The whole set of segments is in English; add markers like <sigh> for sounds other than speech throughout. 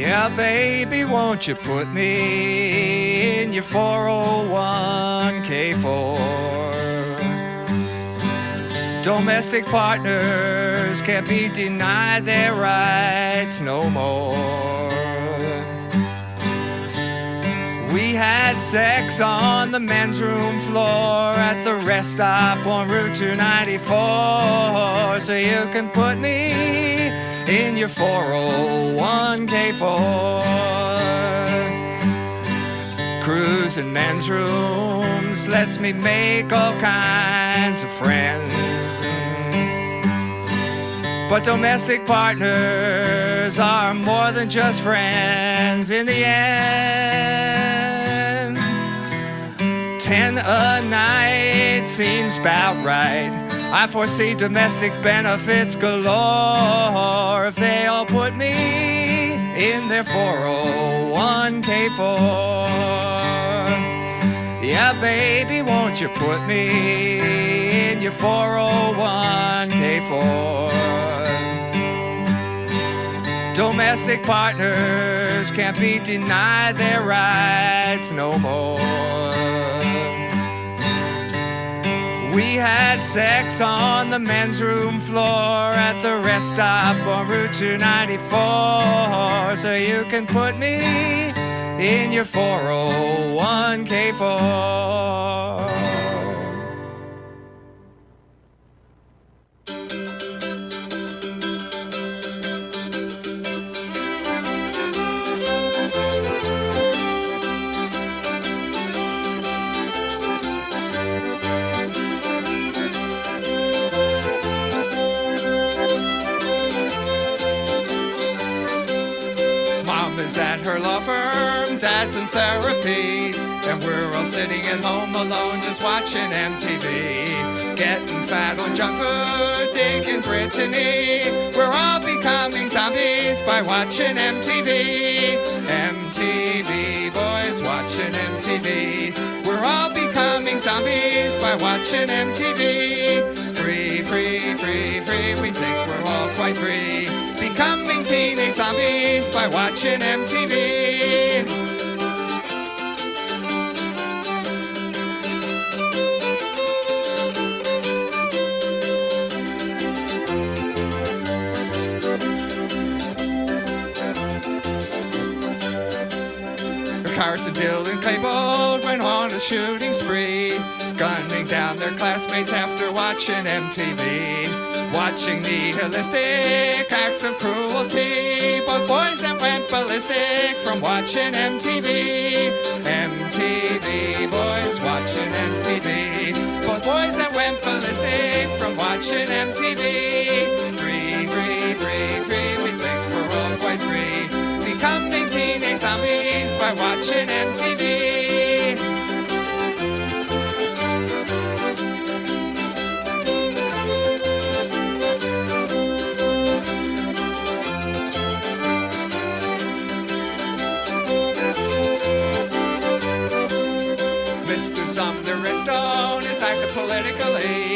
Yeah, baby, won't you put me in your 401k4? Domestic partners can't be denied their rights no more. We had sex on the men's room floor at the rest stop on Route 294. So you can put me in your 401k4. Cruising men's rooms lets me make all kinds of friends. But domestic partners are more than just friends in the end. Ten a night seems about right. I foresee domestic benefits galore if they all put me in their 401k4. Yeah, baby, won't you put me in your 401k4? Domestic partners can't be denied their rights no more. We had sex on the men's room floor at the rest stop on Route 294. So you can put me in your 401k4. Alone just watching MTV. Getting fat on junk food, digging Brittany. We're all becoming zombies by watching MTV. MTV, boys watching MTV. We're all becoming zombies by watching MTV. Free, free, free, free, we think we're all quite free. Becoming teenage zombies by watching MTV. Carson, Dylan, Klebold went on a shooting spree, gunning down their classmates after watching MTV. Watching nihilistic acts of cruelty, both boys that went ballistic from watching MTV. MTV, boys watching MTV. Both boys that went ballistic from watching MTV. Free, free, free, free, we think we're all quite free. Becoming teenage zombies by watching MTV. Mr. Sumner Redstone is acting politically,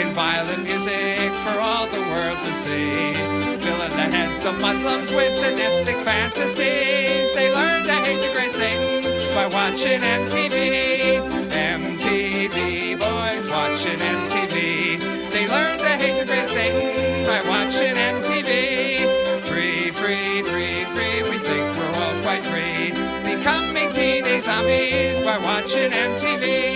making violent music for all the world to see. Filling the heads of Muslims with sadistic fantasies. They learn to hate the great Satan by watching MTV. MTV, boys watching MTV. They learn to hate the great Satan by watching MTV. Free, free, free, free, we think we're all quite free. Becoming teenage zombies by watching MTV.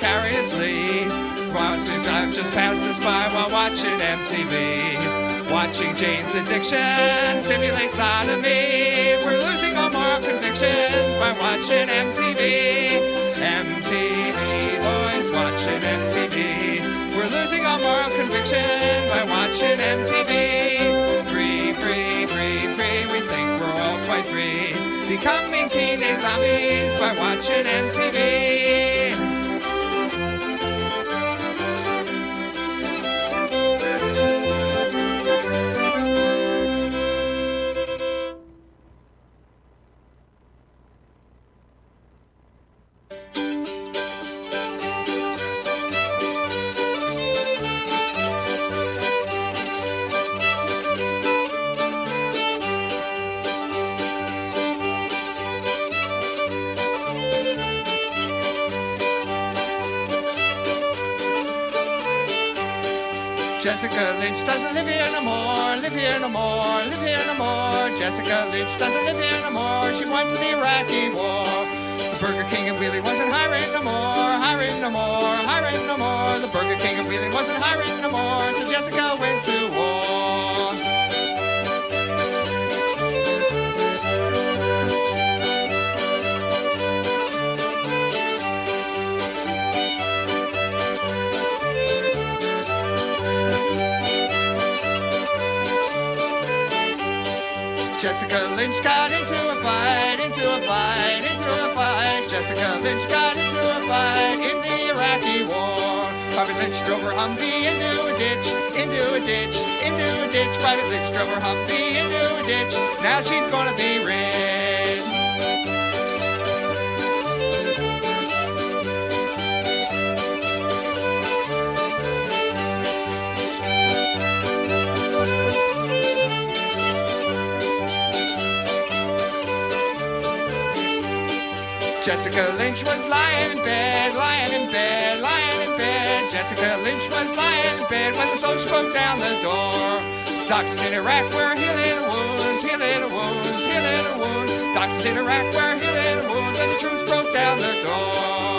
Live vicariously. Quantum Drive just passes by while watching MTV. Watching Jane's addiction simulate sodomy. We're losing all moral convictions by watching MTV. MTV, boys watching MTV. We're losing all moral conviction by watching MTV. Free, free, free, free, we think we're all quite free. Becoming teenage zombies by watching MTV. Jessica Lynch doesn't live here no more, live here no more, live here no more. Jessica Lynch doesn't live here no more, she went to the Iraqi war. The Burger King and Wheelie wasn't hiring no more, hiring no more, hiring no more. The Burger King and Wheelie wasn't hiring no more, so Jessica went Jessica Lynch got into a fight, into a fight, into a fight. Jessica Lynch got into a fight in the Iraqi war. Private Lynch drove her Humvee into a ditch, into a ditch, into a ditch. Private Lynch drove her Humvee into a ditch. Now she's gonna be rich. Jessica Lynch was lying in bed, lying in bed, lying in bed. Jessica Lynch was lying in bed when the soldiers broke down the door. Doctors in Iraq were healing wounds, healing wounds, healing wounds. Doctors in Iraq were healing wounds when the troops broke down the door.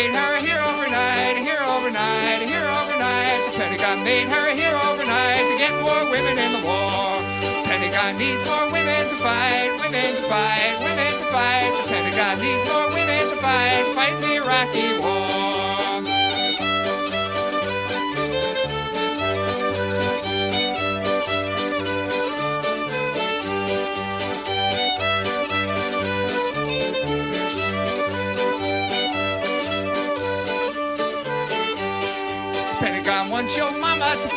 Made her a hero overnight, a hero overnight, a hero overnight. The Pentagon made her a hero overnight to get more women in the war. The Pentagon needs more women to fight, women to fight, women to fight. The Pentagon needs more women to fight, fight the Iraqi war.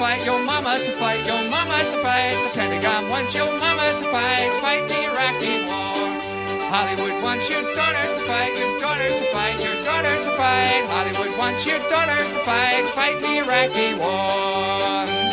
Fight, your mama to fight, your mama to fight. The Pentagon wants your mama to fight, fight the Iraqi war. Hollywood wants your daughter to fight, your daughter to fight, your daughter to fight. Hollywood wants your daughter to fight, fight the Iraqi war.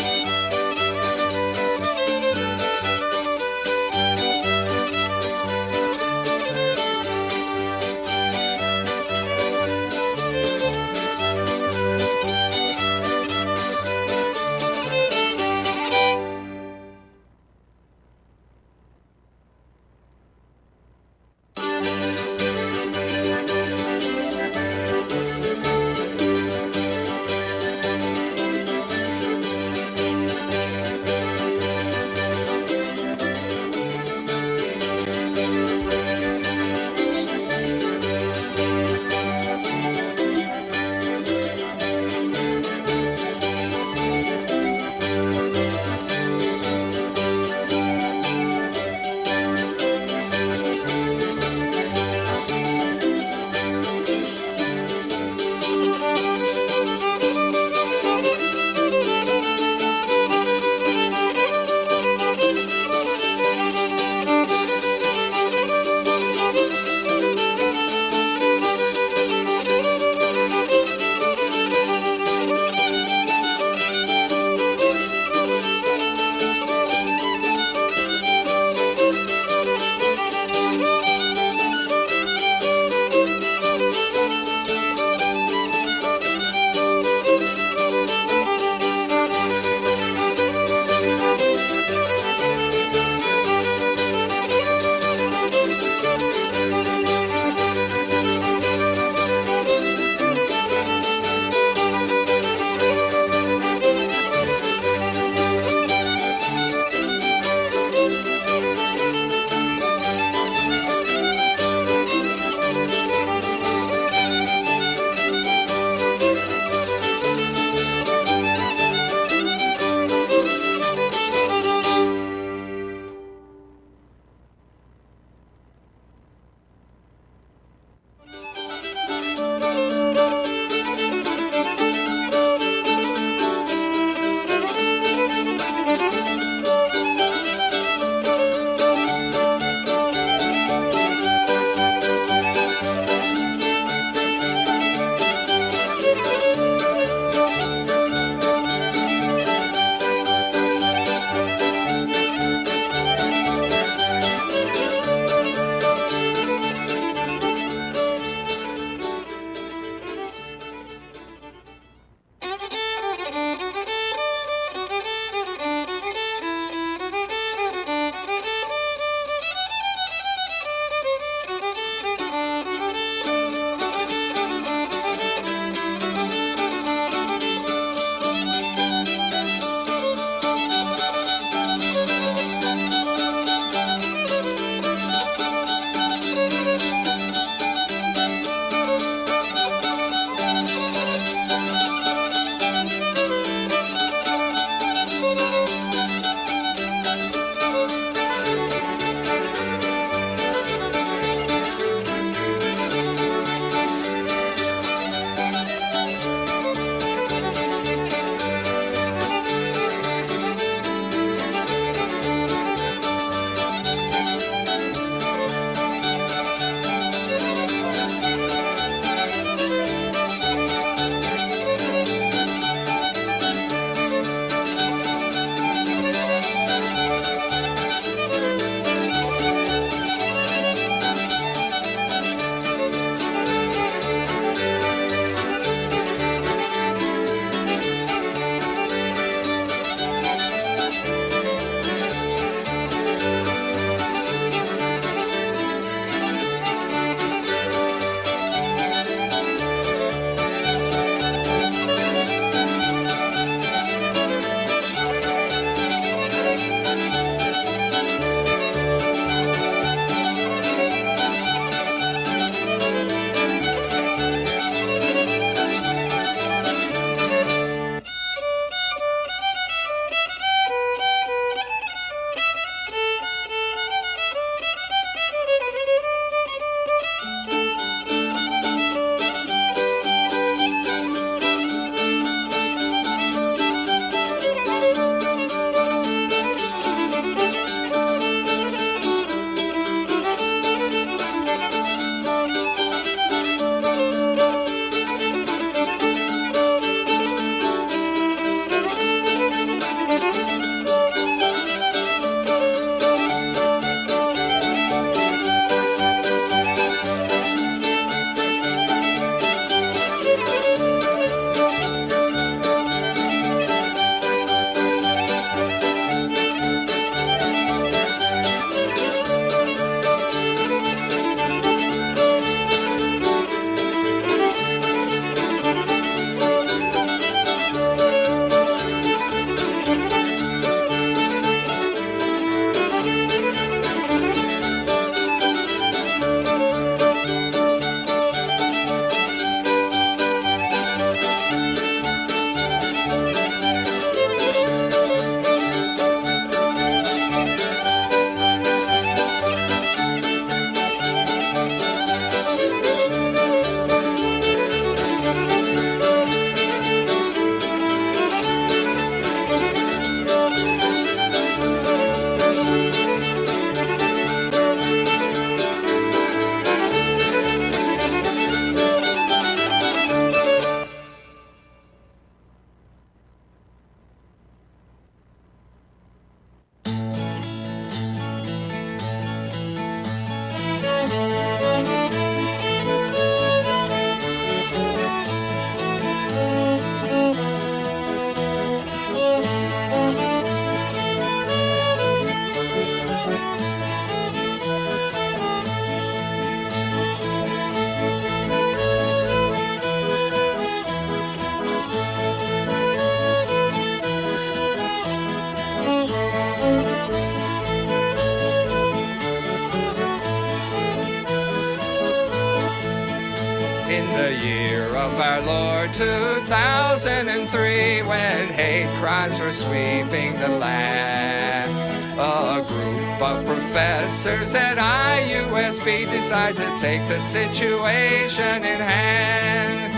Were sweeping the land. A group of professors at IUSB decide to take the situation in hand.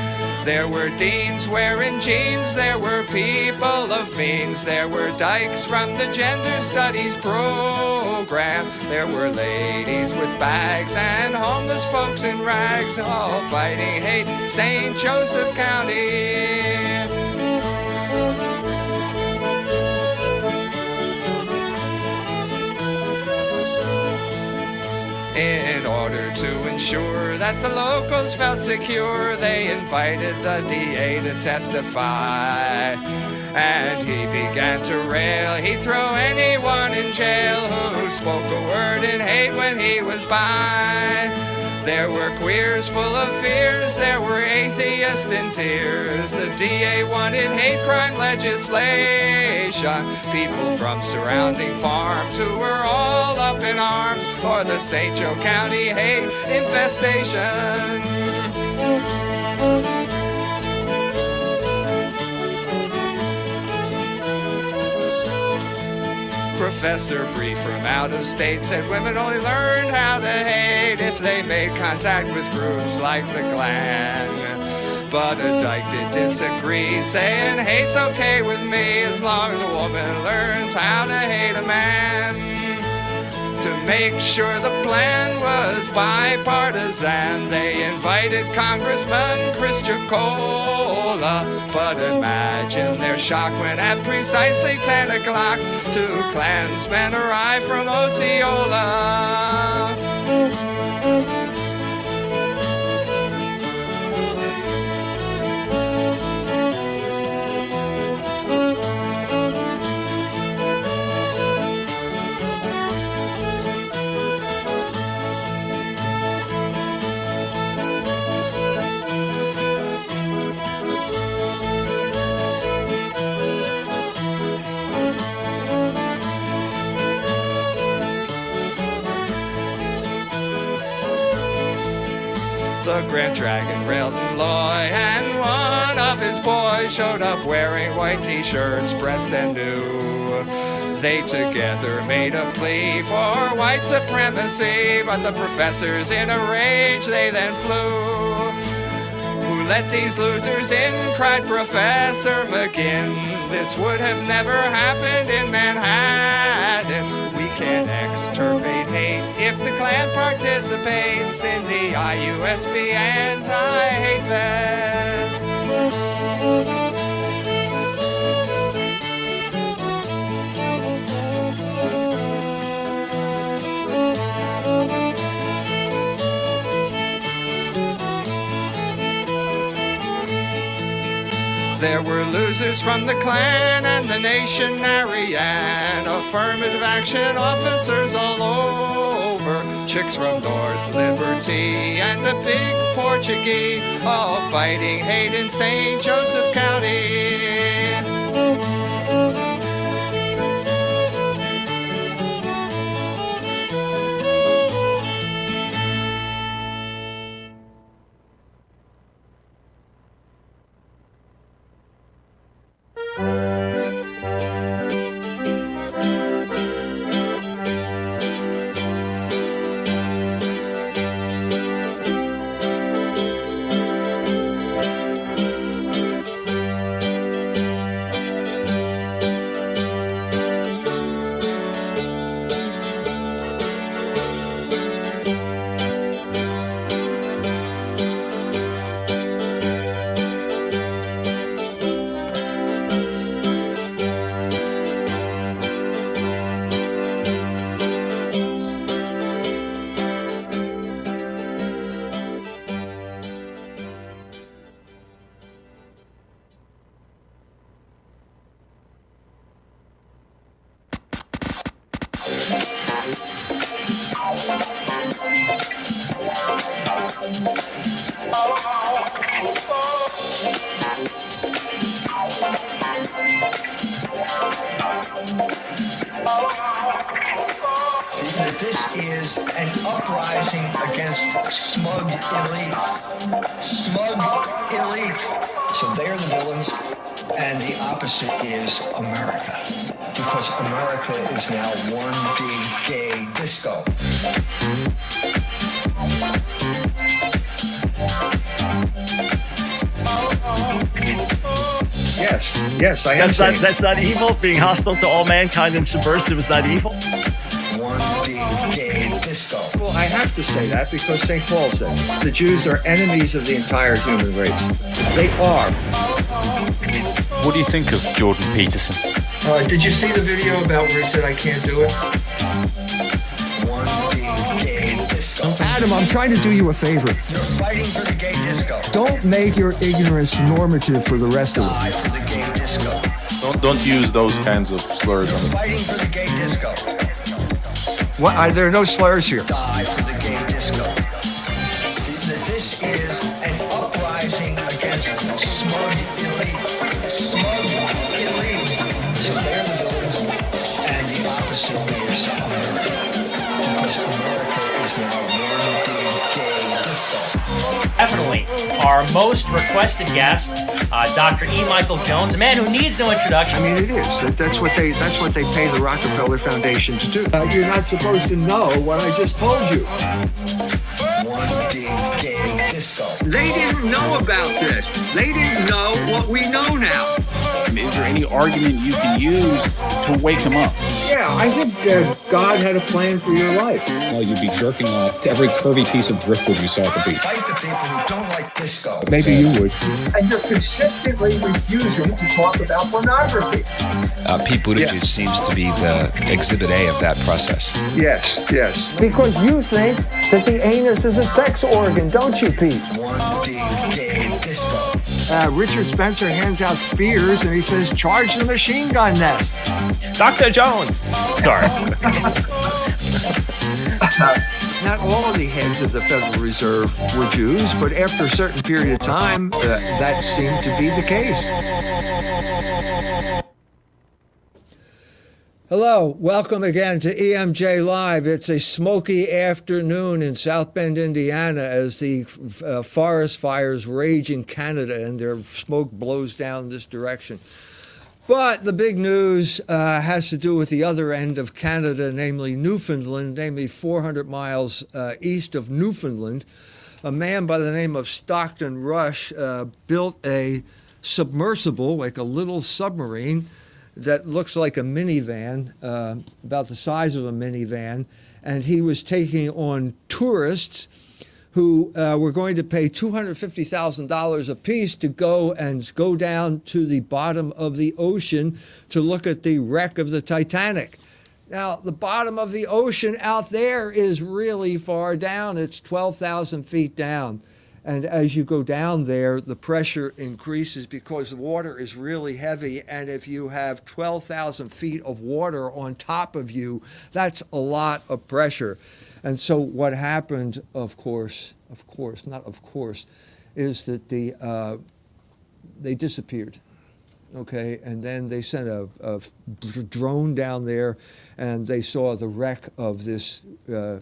There were deans wearing jeans, there were people of means, there were dykes from the gender studies program, there were ladies with bags and homeless folks in rags, all fighting hate, St. Joseph County. To ensure that the locals felt secure, they invited the DA to testify. And he began to rail, he'd throw anyone in jail who spoke a word in hate when he was by. There were queers full of fears, there were atheists in tears. The DA wanted hate crime legislation. People from surrounding farms who were all up in arms for the St. Joe County hate infestation. Professor Bree from out of state said women only learned how to hate if they made contact with groups like the Klan. But a dyke did disagree, saying hate's okay with me as long as a woman learns how to hate a man. To make sure the plan was bipartisan, they invited Congressman Chris Chocola. But imagine their shock when at precisely 10 o'clock, two Klansmen arrived from Osceola. Grand Dragon Railton Loy, and one of his boys showed up wearing white t-shirts, pressed and new. They together made a plea for white supremacy, but the professors in a rage, they then flew. Who let these losers in? cried Professor McGinn. This would have never happened in Manhattan. We can extirpate if the Klan participates in the IUSB Anti-Hate Fest. There were losers from the Klan and the nation and affirmative action officers all over. Chicks from North Liberty and the big Portuguese, all fighting hate in St. Joseph County. Yes, yes, I am That's not that's not evil. Being hostile to all mankind and subversive is not evil. One big gay disco. Well, I have to say that because St. Paul said the Jews are enemies of the entire human race. They are. What do you think of Jordan Peterson? Uh, did you see the video about where he said I can't do it? One big gay disco. Adam, I'm trying to do you a favor. You're fighting for the gay disco. Don't make your ignorance normative for the rest of us. Don't don't use those kinds of slurs on it. fighting for the gay disco. What? Are there no slurs here? Die for the gay disco. This is an uprising against smug elites. Smug elites. So they're the villains, and the opposite is America. Because America is now one gay disco. Definitely our most requested guest, uh, Dr. E. Michael Jones, a man who needs no introduction. I mean, it is. That, that's what they. That's what they pay the Rockefeller Foundation to do. Uh, you're not supposed to know what I just told you. One big gay disco. They didn't know about this. They didn't know what we know now. Is there any argument you can use to wake him up? Yeah, I think uh, God had a plan for your life. Well, you'd be jerking off to every curvy piece of driftwood you saw at the beach. Fight the people who don't like disco. Maybe you would. And you're consistently refusing to talk about pornography. Uh, Pete Buttigieg Yeah. seems to be the exhibit A of that process. Yes, yes. Because you think that the anus is a sex organ, don't you, Pete? One big gay disco. Uh, Richard Spencer hands out spears and he says, "Charge the machine gun nest." Dr. Jones. Sorry. <laughs> Not all of the heads of the Federal Reserve were Jews, but after a certain period of time, uh, that seemed to be the case. Hello, welcome again to EMJ Live. It's a smoky afternoon in South Bend, Indiana, as the uh, forest fires rage in Canada and their smoke blows down this direction. But the big news uh, has to do with the other end of Canada, namely Newfoundland, namely 400 miles uh, east of Newfoundland. A man by the name of Stockton Rush uh, built a submersible, like a little submarine, that looks like a minivan, uh, about the size of a minivan, and he was taking on tourists who uh, were going to pay $250,000 apiece to go and go down to the bottom of the ocean to look at the wreck of the Titanic. Now, the bottom of the ocean out there is really far down. It's 12,000 feet down. And as you go down there, the pressure increases because the water is really heavy. And if you have 12,000 feet of water on top of you, that's a lot of pressure. And so what happened, of course, of course, not of course, is that the uh, they disappeared. Okay, and then they sent a, a drone down there, and they saw the wreck of this uh,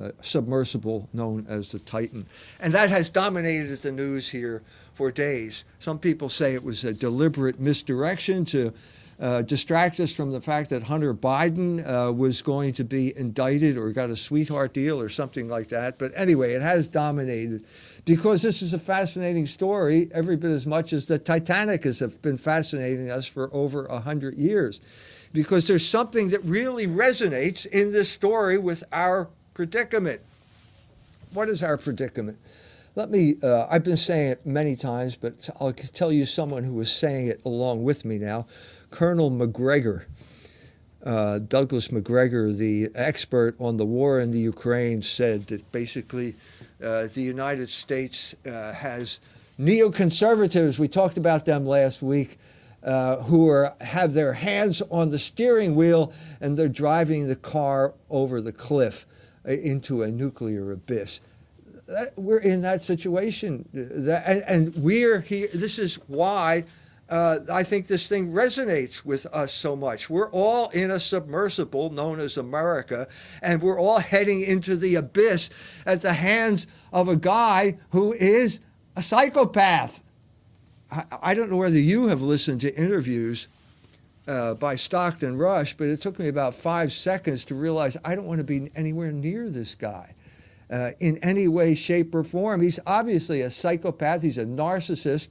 uh, submersible known as the Titan, and that has dominated the news here for days. Some people say it was a deliberate misdirection to uh, distract us from the fact that Hunter Biden uh, was going to be indicted or got a sweetheart deal or something like that. But anyway, it has dominated because this is a fascinating story, every bit as much as the Titanic has been fascinating us for over a hundred years. Because there's something that really resonates in this story with our predicament. What is our predicament? Let me, uh, I've been saying it many times, but I'll tell you someone who was saying it along with me now. Colonel Macgregor, uh, Douglas Macgregor, the expert on the war in the Ukraine, said that basically uh, the United States uh, has neoconservatives. We talked about them last week. Uh, who are have their hands on the steering wheel and they're driving the car over the cliff into a nuclear abyss. That, we're in that situation, that, and, and we're here. This is why uh, I think this thing resonates with us so much. We're all in a submersible known as America, and we're all heading into the abyss at the hands of a guy who is a psychopath. I, I don't know whether you have listened to interviews uh, by Stockton Rush, but it took me about five seconds to realize I don't want to be anywhere near this guy. Uh, in any way, shape, or form. He's obviously a psychopath. He's a narcissist.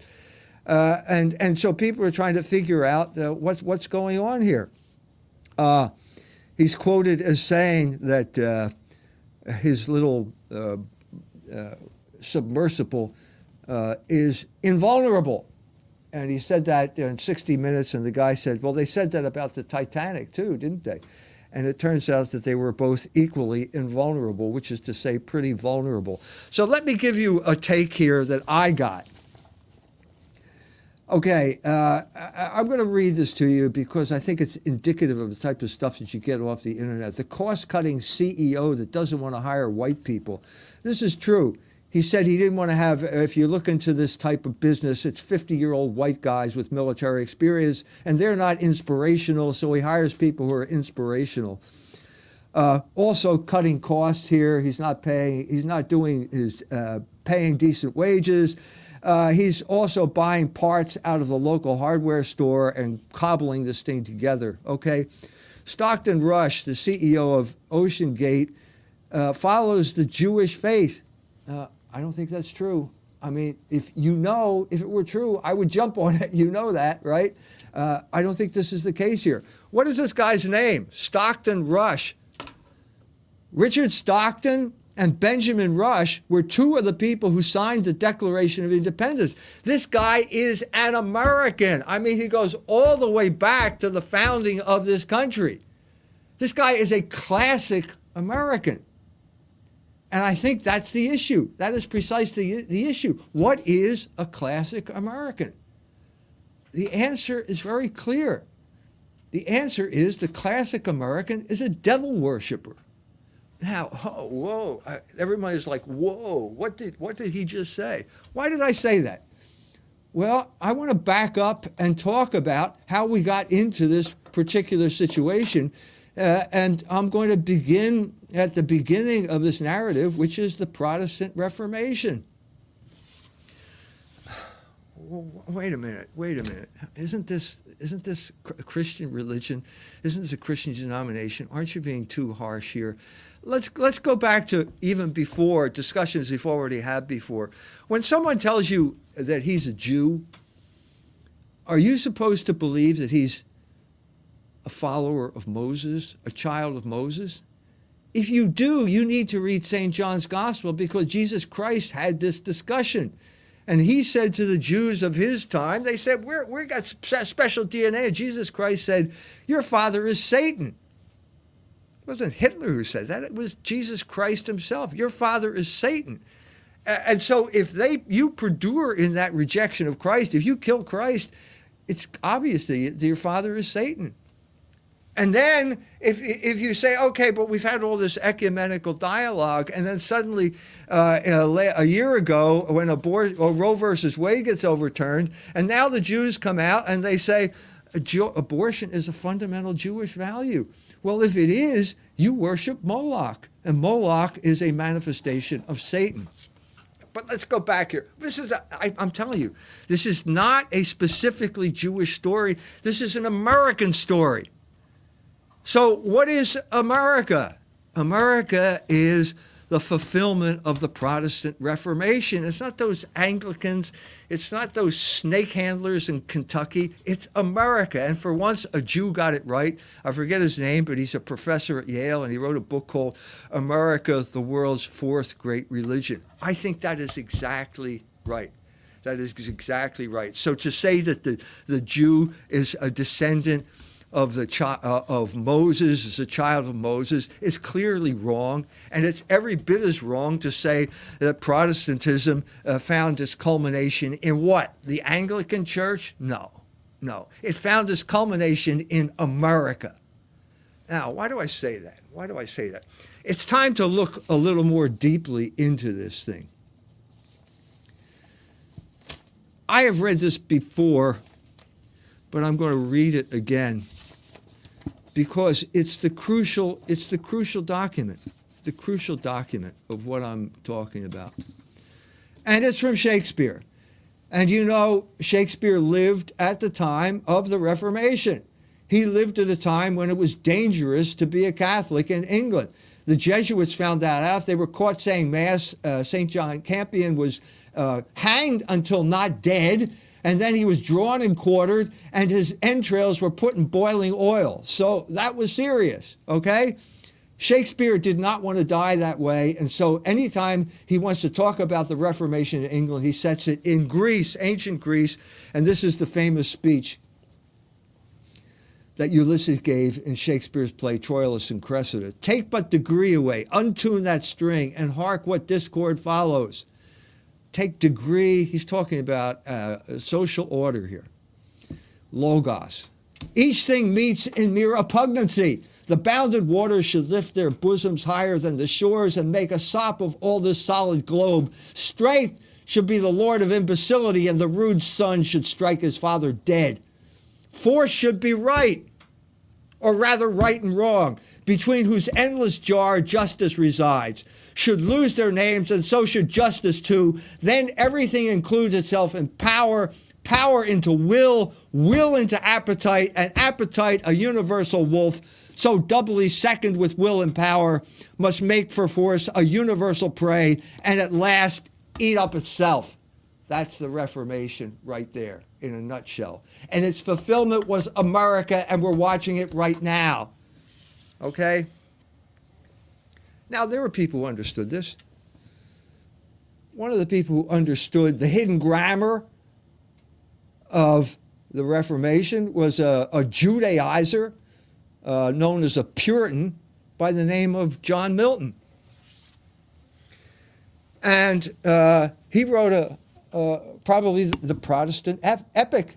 Uh, and, and so people are trying to figure out uh, what's, what's going on here. Uh, he's quoted as saying that uh, his little uh, submersible is invulnerable. And he said that in 60 Minutes, and the guy said, Well, they said that about the Titanic too, didn't they? And it turns out that they were both equally invulnerable, which is to say, pretty vulnerable. So let me give you a take here that I got. Okay, uh, I, am going to read this to you because I think it's indicative of the type of stuff that you get off the internet. The cost cutting CEO that doesn't want to hire white people. This is true. He said he didn't want to have, if you look into this type of business, it's 50 year old white guys with military experience, and they're not inspirational, so he hires people who are inspirational. Uh, also, cutting costs here. He's not paying, he's not doing his, uh, paying decent wages. Uh, he's also buying parts out of the local hardware store and cobbling this thing together. Okay. Stockton Rush, the CEO of OceanGate, uh, follows the Jewish faith. Uh, I don't think that's true. I mean, if you know, if it were true, I would jump on it. <laughs> You know that, right? Uh, I don't think this is the case here. What is this guy's name? Stockton Rush. Richard Stockton and Benjamin Rush were two of the people who signed the Declaration of Independence. This guy is an American. I mean, he goes all the way back to the founding of this country. This guy is a classic American. And I think that's the issue. That is precisely the issue. What is a classic American? The answer is very clear. The answer is the classic American is a devil worshiper. Now, <laughs> oh, whoa, everybody's like, whoa, what did, what did he just say? Why did I say that? Well, I want to back up and talk about how we got into this particular situation. Uh, and I'm going to begin at the beginning of this narrative, which is the Protestant Reformation. Wait a minute, wait a minute. Isn't this isn't this a Christian religion? Isn't this a Christian denomination? Aren't you being too harsh here? let's let's go back to even before discussions we've already had before. When someone tells you that he's a Jew, are you supposed to believe that he's a follower of Moses, a child of Moses? If you do, you need to read St. John's Gospel because Jesus Christ had this discussion. And he said to the Jews of his time, they said, We're, we got special DNA. And Jesus Christ said, Your father is Satan. It wasn't Hitler who said that. It was Jesus Christ himself. Your father is Satan. And so if they you perdure in that rejection of Christ, if you kill Christ, it's obvious that your father is Satan. And then if, if you say, okay, but we've had all this ecumenical dialogue, and then suddenly uh, a, year ago, when abor- Roe versus Wade gets overturned, and now the Jews come out and they say abortion is a fundamental Jewish value. Well, if it is, you worship Moloch, and Moloch is a manifestation of Satan. But let's go back here. This is, a, I, I'm telling you, this is not a specifically Jewish story. This is an American story. So, what is America? America is the fulfillment of the Protestant Reformation. It's not those Anglicans, it's not those snake handlers in Kentucky, it's America. And for once, a Jew got it right. I forget his name, but he's a professor at Yale, and he wrote a book called America, the World's Fourth Great Religion. I think that is exactly right. That is exactly right. So to say that the, the Jew is a descendant of the chi- uh, of Moses as a child of Moses is clearly wrong, and it's every bit as wrong to say that Protestantism uh, found its culmination in what the Anglican Church. No, no, it found its culmination in America. Now, why do I say that? Why do I say that? It's time to look a little more deeply into this thing. I have read this before but I'm going to read it again because it's the crucial it's the crucial document, the crucial document of what I'm talking about. And it's from Shakespeare. And you know, Shakespeare lived at the time of the Reformation. He lived at a time when it was dangerous to be a Catholic in England. The Jesuits found that out. They were caught saying Mass. Uh, St. John Campion was uh, hanged until not dead, and then he was drawn and quartered, and his entrails were put in boiling oil. So that was serious, okay? Shakespeare did not want to die that way, and so anytime he wants to talk about the Reformation in England, he sets it in Greece, ancient Greece, and this is the famous speech that Ulysses gave in Shakespeare's play Troilus and Cressida. Take but degree away, untune that string, and hark what discord follows. Take degree, he's talking about uh, social order here. Logos. Each thing meets in mere repugnancy. The bounded waters should lift their bosoms higher than the shores and make a sop of all this solid globe. Strength should be the lord of imbecility, and the rude son should strike his father dead. Force should be right, or rather right and wrong, between whose endless jar justice resides, should lose their names, and so should justice too. Then everything includes itself in power, power into will, will into appetite, and appetite a universal wolf so doubly second with will and power, must make for force a universal prey, and at last eat up itself. That's the Reformation right there in a nutshell. And its fulfillment was America, and we're watching it right now. Okay? Now, there were people who understood this. One of the people who understood the hidden grammar of the Reformation was a, a Judaizer uh, known as a Puritan by the name of John Milton. And uh, he wrote a, uh, probably the Protestant ep- epic.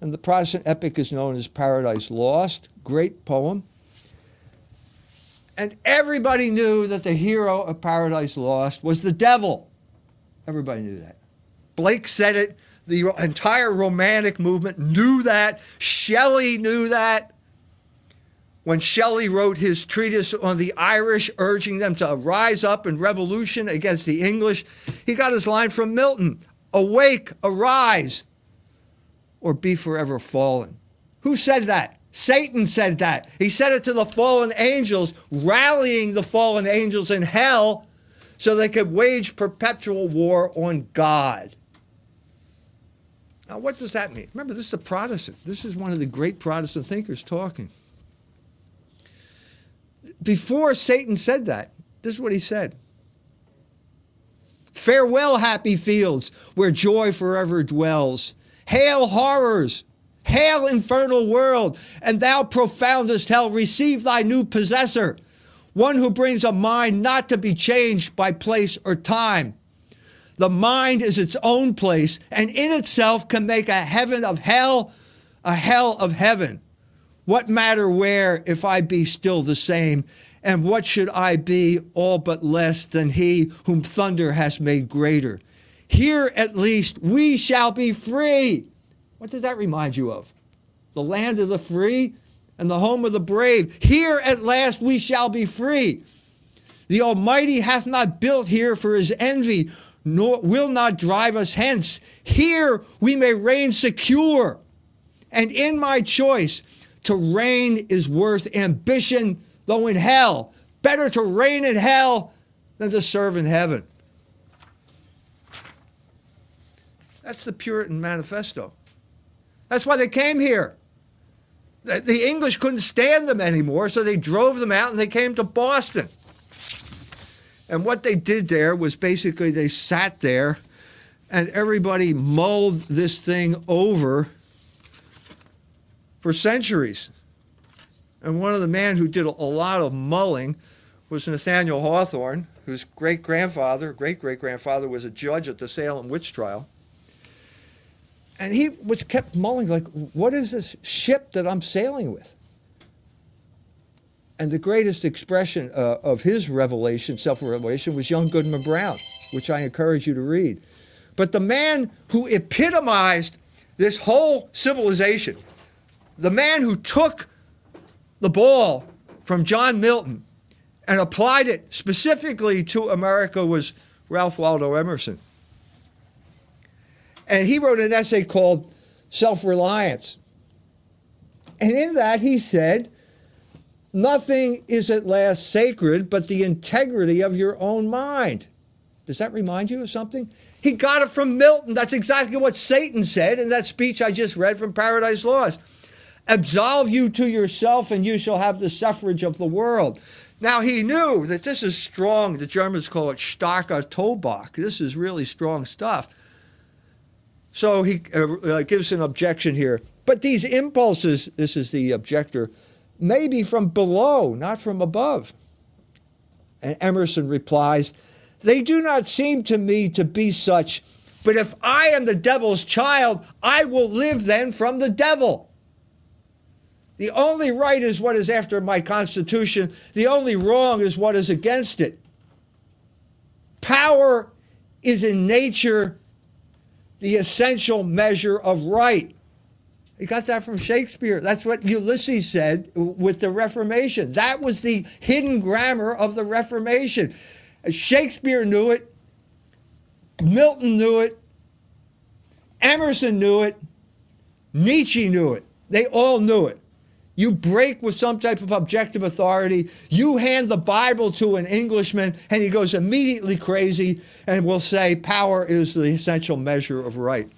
And the Protestant epic is known as Paradise Lost, great poem. And everybody knew that the hero of Paradise Lost was the devil. Everybody knew that. Blake said it. The entire romantic movement knew that. Shelley knew that when Shelley wrote his treatise on the Irish, urging them to rise up in revolution against the English, he got his line from Milton Awake, arise, or be forever fallen. Who said that? Satan said that. He said it to the fallen angels, rallying the fallen angels in hell so they could wage perpetual war on God. Now, what does that mean? Remember, this is a Protestant. This is one of the great Protestant thinkers talking before Satan said that, this is what he said Farewell, happy fields where joy forever dwells. Hail, horrors! Hail, infernal world! And thou profoundest hell, receive thy new possessor, one who brings a mind not to be changed by place or time. The mind is its own place, and in itself can make a heaven of hell, a hell of heaven. What matter where if I be still the same? And what should I be all but less than he whom thunder has made greater? Here at least we shall be free. What does that remind you of? The land of the free and the home of the brave. Here at last we shall be free. The Almighty hath not built here for his envy, nor will not drive us hence. Here we may reign secure. And in my choice, to reign is worth ambition, though in hell. Better to reign in hell than to serve in heaven. That's the Puritan Manifesto. That's why they came here. The English couldn't stand them anymore, so they drove them out and they came to Boston. And what they did there was basically they sat there and everybody mulled this thing over for centuries. And one of the men who did a lot of mulling was Nathaniel Hawthorne, whose great grandfather, great great grandfather, was a judge at the Salem witch trial. And he was kept mulling, like, what is this ship that I'm sailing with? And the greatest expression uh, of his revelation, self revelation, was young Goodman Brown, which I encourage you to read. But the man who epitomized this whole civilization, the man who took the ball from John Milton and applied it specifically to America was Ralph Waldo Emerson. And he wrote an essay called Self Reliance. And in that, he said, Nothing is at last sacred but the integrity of your own mind. Does that remind you of something? He got it from Milton. That's exactly what Satan said in that speech I just read from Paradise Lost. Absolve you to yourself, and you shall have the suffrage of the world. Now, he knew that this is strong. The Germans call it starker Tobak. This is really strong stuff. So he uh, uh, gives an objection here. But these impulses, this is the objector, may be from below, not from above. And Emerson replies, They do not seem to me to be such, but if I am the devil's child, I will live then from the devil. The only right is what is after my constitution, the only wrong is what is against it. Power is in nature the essential measure of right. You got that from Shakespeare. That's what Ulysses said with the Reformation. That was the hidden grammar of the Reformation. Shakespeare knew it, Milton knew it, Emerson knew it, Nietzsche knew it. They all knew it. You break with some type of objective authority. You hand the Bible to an Englishman, and he goes immediately crazy and will say power is the essential measure of right.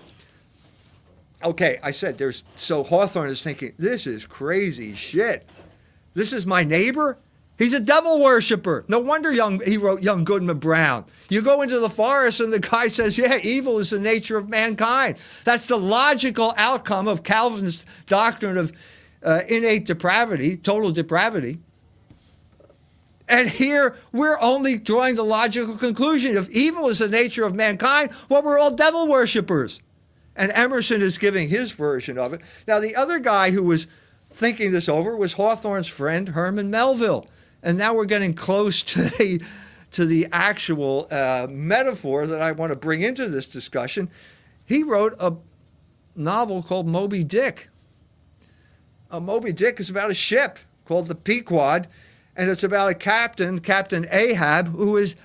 Okay, I said there's so Hawthorne is thinking, this is crazy shit. This is my neighbor? He's a devil worshiper. No wonder young he wrote young Goodman Brown. You go into the forest and the guy says, "Yeah, evil is the nature of mankind." That's the logical outcome of Calvin's doctrine of uh, innate depravity, total depravity. And here we're only drawing the logical conclusion if evil is the nature of mankind, well, we're all devil worshippers. And Emerson is giving his version of it. Now, the other guy who was thinking this over was Hawthorne's friend Herman Melville. And now we're getting close <laughs> to the, to the actual uh, metaphor that I want to bring into this discussion. He wrote a novel called Moby Dick uh, Moby Dick is about a ship called the Pequod, and it's about a captain, Captain Ahab, who is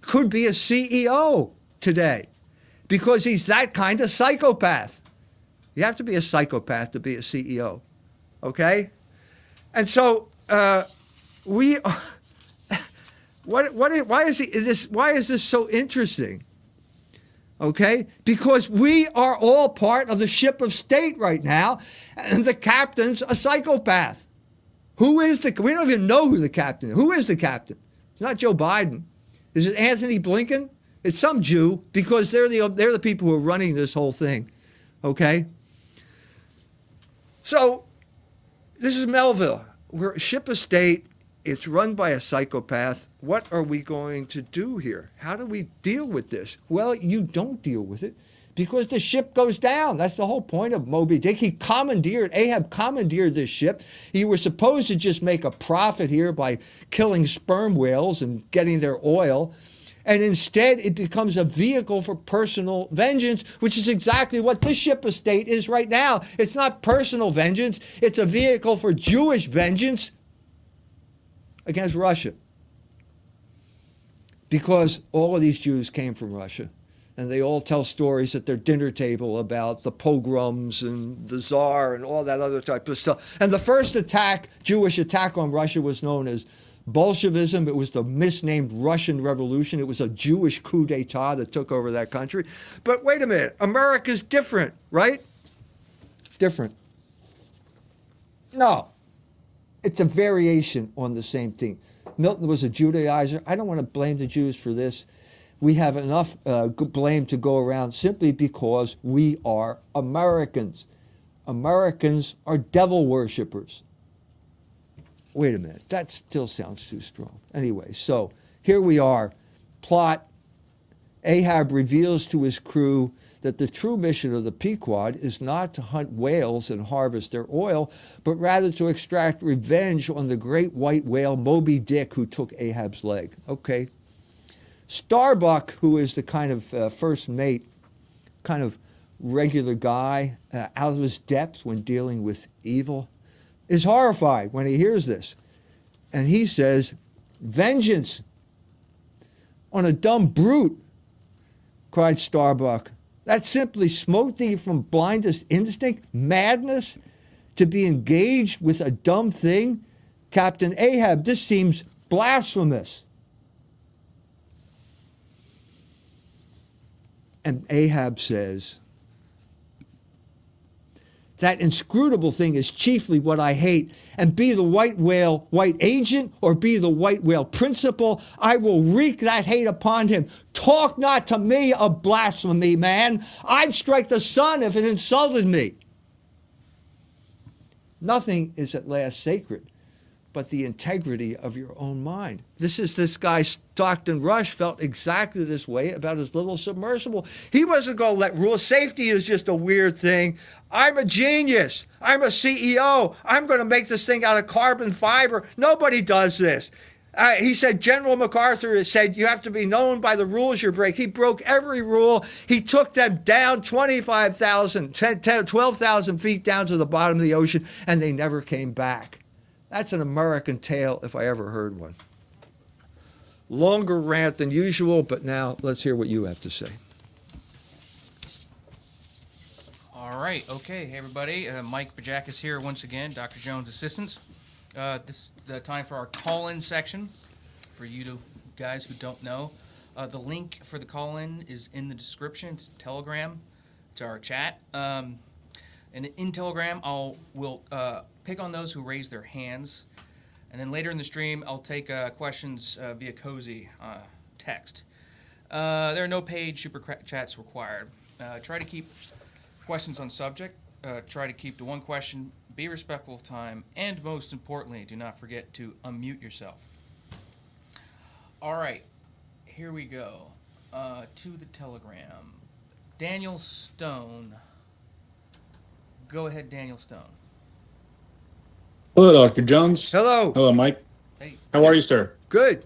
could be a CEO today because he's that kind of psychopath. You have to be a psychopath to be a CEO, okay? And so uh, we. <laughs> what what why is he, is this why is this so interesting? Okay? Because we are all part of the ship of state right now, and the captain's a psychopath. Who is the, we don't even know who the captain is. Who is the captain? It's not Joe Biden. Is it Antony Blinken? It's some Jew because they're the, they're the people who are running this whole thing, okay? So this is Melville. We're a ship of state it's run by a psychopath. What are we going to do here? How do we deal with this? Well, you don't deal with it because the ship goes down. That's the whole point of Moby Dick. He commandeered, Ahab commandeered this ship. He was supposed to just make a profit here by killing sperm whales and getting their oil. And instead, it becomes a vehicle for personal vengeance, which is exactly what this ship of state is right now. It's not personal vengeance, it's a vehicle for Jewish vengeance against Russia. Because all of these Jews came from Russia. And they all tell stories at their dinner table about the pogroms and the czar and all that other type of stuff. And the first attack, Jewish attack on Russia, was known as Bolshevism. It was the misnamed Russian Revolution. It was a Jewish coup d'etat that took over that country. But wait a minute, America's different, right? Different. No, it's a variation on the same thing. Milton was a Judaizer. I don't want to blame the Jews for this. We have enough uh, blame to go around simply because we are Americans. Americans are devil worshippers. Wait a minute, that still sounds too strong. Anyway, so here we are. Plot Ahab reveals to his crew that the true mission of the Pequod is not to hunt whales and harvest their oil, but rather to extract revenge on the great white whale Moby Dick who took Ahab's leg. Okay. Starbuck, who is the kind of uh, first mate, kind of regular guy uh, out of his depth when dealing with evil, is horrified when he hears this. And he says, Vengeance on a dumb brute, cried Starbuck. That simply smote thee from blindest instinct, madness, to be engaged with a dumb thing? Captain Ahab, this seems blasphemous. And Ahab says, that inscrutable thing is chiefly what I hate. And be the white whale white agent or be the white whale principal, I will wreak that hate upon him. Talk not to me of blasphemy, man. I'd strike the sun if it insulted me. Nothing is at last sacred but the integrity of your own mind. This is this guy, Stockton Rush, felt exactly this way about his little submersible. He wasn't going to let rule. Safety is just a weird thing. I'm a genius. I'm a CEO. I'm going to make this thing out of carbon fiber. Nobody does this. Uh, he said General MacArthur said you have to be known by the rules you break. He broke every rule. He took them down 25,000, 12,000 feet down to the bottom of the ocean, and they never came back. That's an American tale if I ever heard one. Longer rant than usual, but now let's hear what you have to say. All right. Okay. Hey, everybody. Uh, Mike Bajakis here once again, Dr. Jones' assistants. Uh, this is the time for our call in section. For you to, guys who don't know, uh, the link for the call in is in the description. It's Telegram, it's our chat. Um, and in Telegram, I'll will uh, pick on those who raise their hands, and then later in the stream, I'll take uh, questions uh, via Cozy uh, text. Uh, there are no paid super chats required. Uh, try to keep questions on subject. try to keep to one question. Be respectful of time, and most importantly, do not forget to unmute yourself. All right, here we go. to the Telegram. Daniel Stone. Go ahead, Daniel Stone. Hello, Dr. Jones. Hello. Hello, Mike. Hey. How are you, sir? Good.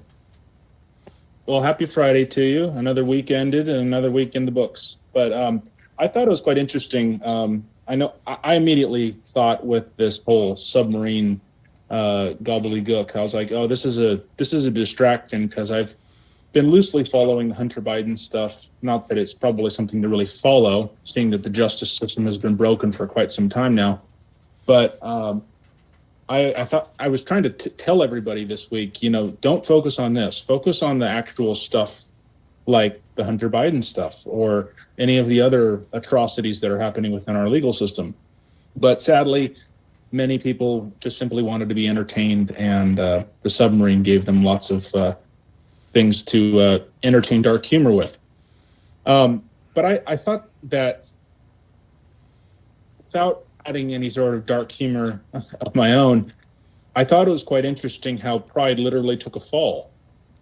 Well, happy Friday to you. Another week ended and another week in the books. But um, I thought it was quite interesting. Um, I know I immediately thought with this whole submarine uh, gobbledygook, I was like, oh, this is a this is a distraction because I've been loosely following the Hunter Biden stuff. Not that it's probably something to really follow, seeing that the justice system has been broken for quite some time now. But um, I, I, thought I was trying to t- tell everybody this week, you know, don't focus on this. Focus on the actual stuff like the Hunter Biden stuff or any of the other atrocities that are happening within our legal system. But sadly, many people just simply wanted to be entertained, and uh, the submarine gave them lots of uh, things to uh, entertain dark humor with. Um, but I, I thought that without adding any sort of dark humor <laughs> of my own, I thought it was quite interesting how Pride literally took a fall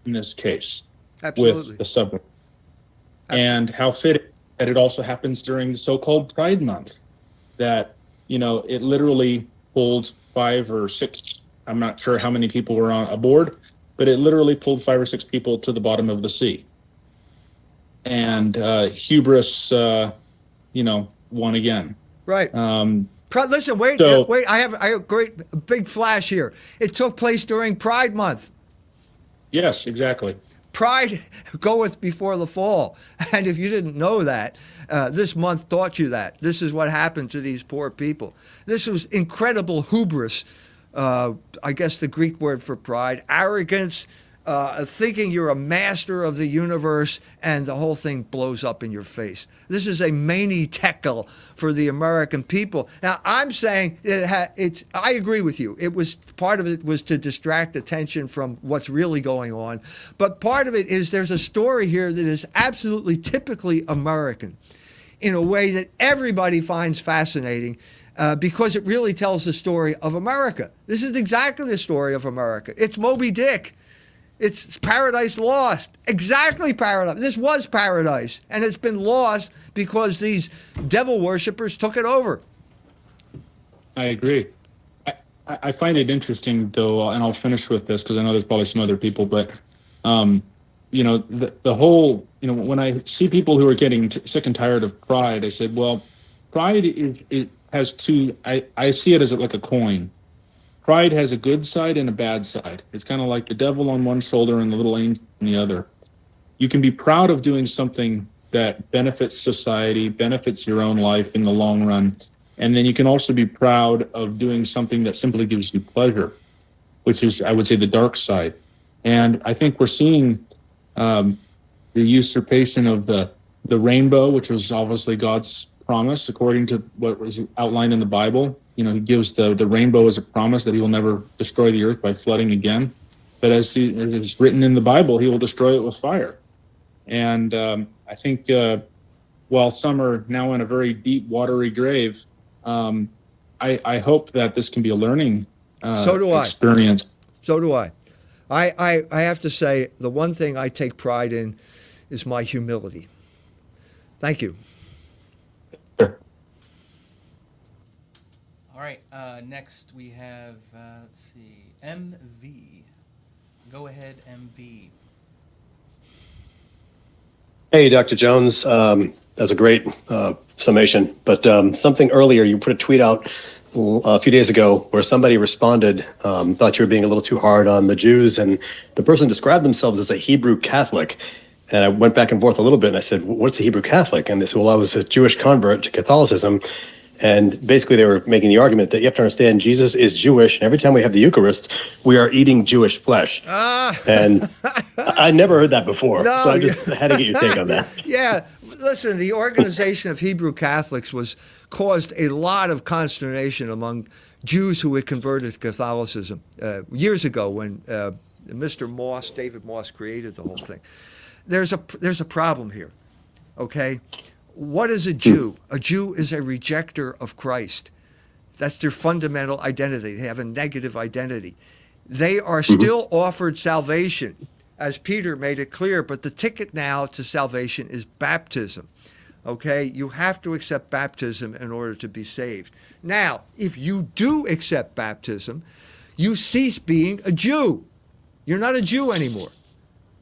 in this case Absolutely. with the submarine. And how fitting that it also happens during the so-called Pride Month, that you know it literally pulled five or six. I'm not sure how many people were on aboard, but it literally pulled five or six people to the bottom of the sea. And uh, hubris, uh, you know, won again. Right. Um, Listen, wait, so, wait. I have, I have a great big flash here. It took place during Pride Month. Yes, exactly. Pride <laughs> goeth before the fall. <laughs> And if you didn't know that, uh, this month taught you that. This is what happened to these poor people. This was incredible hubris uh, I guess the Greek word for pride, arrogance, uh, thinking you're a master of the universe, and the whole thing blows up in your face. This is a mene tekel for the American people. Now, I'm saying it ha- it's. I agree with you. It was part of it was to distract attention from what's really going on, but part of it is there's a story here that is absolutely typically American, in a way that everybody finds fascinating uh, because it really tells the story of America. This is exactly the story of America. It's Moby Dick. It's Paradise Lost. Exactly paradise. This was paradise, and it's been lost because these devil worshippers took it over. I agree. I, I find it interesting, though, and I'll finish with this because I know there's probably some other people, but um, you know, the, the whole, you know, when I see people who are getting t- sick and tired of pride, I said, well, pride is, it has two, I, I see it as like a coin. Pride has a good side and a bad side. It's kind of like the devil on one shoulder and the little angel on the other. You can be proud of doing something that benefits society, benefits your own life in the long run. And then you can also be proud of doing something that simply gives you pleasure, which is, I would say, the dark side. And I think we're seeing um, the usurpation of the the rainbow, which was obviously God's promise according to what was outlined in the Bible. You know, He gives the the rainbow as a promise that He will never destroy the earth by flooding again. But as he, it's written in the Bible, He will destroy it with fire. And um, I think uh, while some are now in a very deep, watery grave, um, I, I hope that this can be a learning uh, So do I. experience. So do I. I, I. I have to say, the one thing I take pride in is my humility. Thank you. All right. Uh, next we have uh, let's see, MV. Go ahead, MV. Hey, Dr. Jones. Um, that was a great uh, summation. But um, something earlier, you put a tweet out a few days ago where somebody responded, um, thought you were being a little too hard on the Jews, and the person described themselves as a Hebrew Catholic. And I went back and forth a little bit, and I said, "What's a Hebrew Catholic?" And they said, "Well, I was a Jewish convert to Catholicism." And basically, they were making the argument that you have to understand Jesus is Jewish, and every time we have the Eucharist, we are eating Jewish flesh. Ah. And <laughs> I never heard that before, No, so I just had to get your take on that. <laughs> yeah, listen, the Organization of Hebrew Catholics was caused a lot of consternation among Jews who had converted to Catholicism uh, years ago when uh, Mr. Moss, David Moss, created the whole thing. There's a there's a problem here. Okay, what is a hmm. Jew? A Jew is a rejecter of Christ. That's their fundamental identity. They have a negative identity. They are mm-hmm. still offered salvation, as Peter made it clear, but the ticket now to salvation is baptism. Okay? You have to accept baptism in order to be saved. Now, if you do accept baptism, you cease being a Jew. You're not a Jew anymore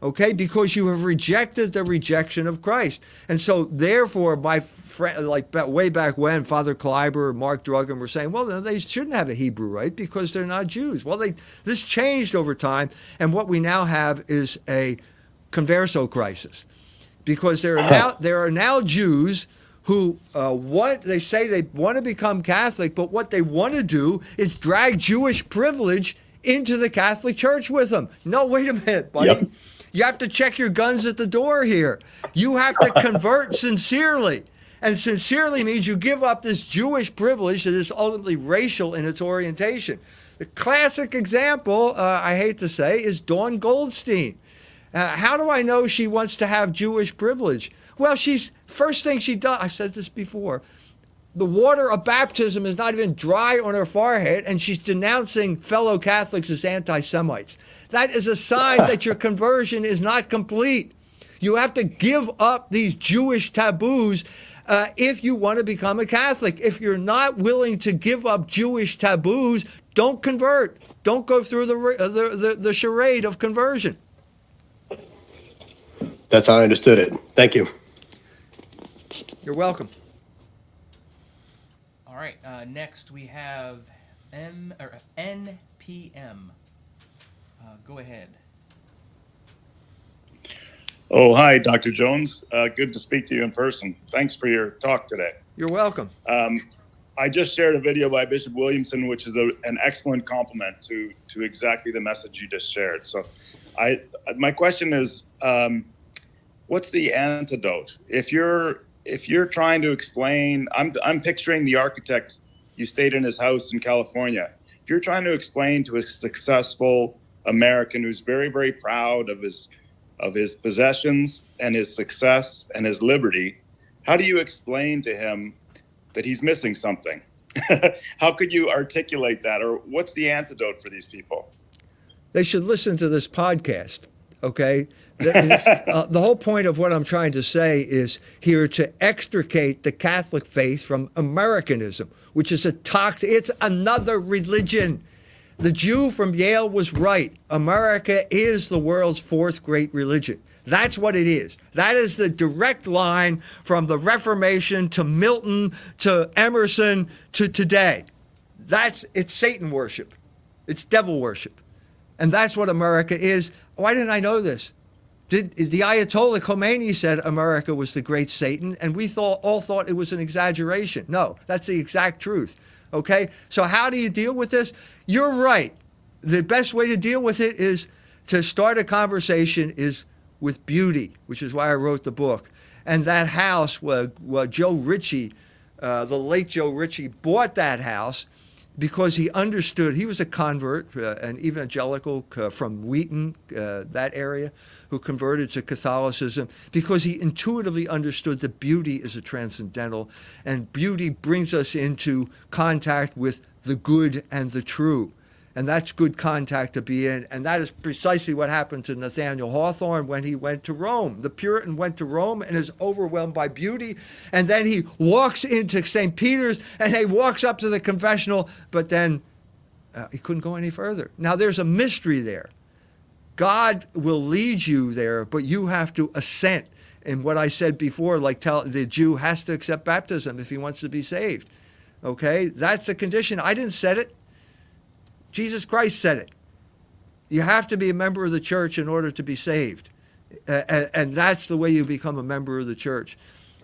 okay? Because you have rejected the rejection of christ. And so therefore my friend like way back when father kleiber and mark druggan were saying well they shouldn't have a hebrew right because they're not jews. Well they this changed over time and what we now have is a converso crisis. Because there are now there are now jews who uh, want they say they want to become catholic but what they want to do is drag jewish privilege into the catholic church with them. No wait a minute buddy. Yep. You have to check your guns at the door here. You have to convert <laughs> sincerely. And sincerely means you give up this Jewish privilege that is ultimately racial in its orientation. The classic example, uh, I hate to say, is Dawn Goldstein. Uh, how do I know she wants to have Jewish privilege? Well, she's first thing she does. I've said this before. The water of baptism is not even dry on her forehead, and she's denouncing fellow Catholics as anti Semites. That is a sign <laughs> that your conversion is not complete. You have to give up these Jewish taboos uh, if you want to become a Catholic. If you're not willing to give up Jewish taboos, don't convert. Don't go through the, uh, the, the, the charade of conversion. That's how I understood it. Thank you. You're welcome. All right. Uh, next we have M or NPM. Uh, go ahead. Oh, hi, Dr. Jones. Uh, good to speak to you in person. Thanks for your talk today. You're welcome. Um, I just shared a video by Bishop Williamson, which is a, an excellent compliment to to exactly the message you just shared. So, I my question is, um, what's the antidote if you're if you're trying to explain? I'm I'm picturing the architect you stayed in his house in California. If you're trying to explain to a successful American who's very very proud of his of his possessions and his success and his liberty, how do you explain to him that he's missing something? <laughs> how could you articulate that, or what's the antidote for these people? They should listen to this podcast. Okay. The, uh, the whole point of what I'm trying to say is here to extricate the Catholic faith from Americanism, which is a toxic, it's another religion. The Jew from Yale was right. America is the world's fourth great religion. That's what it is. That is the direct line from the Reformation to Milton to Emerson to today. That's it's Satan worship. It's devil worship. And that's what America is. Why didn't I know this? Did the Ayatollah Khomeini said America was the great Satan, and we thought all thought it was an exaggeration. No, that's the exact truth. Okay? So how do you deal with this? You're right. The best way to deal with it is to start a conversation is with beauty, which is why I wrote the book. And that house, where, where Joe Ritchie, uh, the late Joe Ritchie, bought that house because he understood he was a convert, uh, an evangelical uh, from Wheaton, uh, that area, who converted to Catholicism because he intuitively understood that beauty is a transcendental, and beauty brings us into contact with the good and the true. And that's good contact to be in. And that is precisely what happened to Nathaniel Hawthorne when he went to Rome. The Puritan went to Rome and is overwhelmed by beauty. And then he walks into St. Peter's and he walks up to the confessional, but then uh, he couldn't go any further. Now, there's a mystery there. God will lead you there, but you have to assent. And what I said before, like tell, the Jew has to accept baptism if he wants to be saved. Okay? That's the condition. I didn't set it. Jesus Christ said it. You have to be a member of the church in order to be saved. And that's the way you become a member of the church.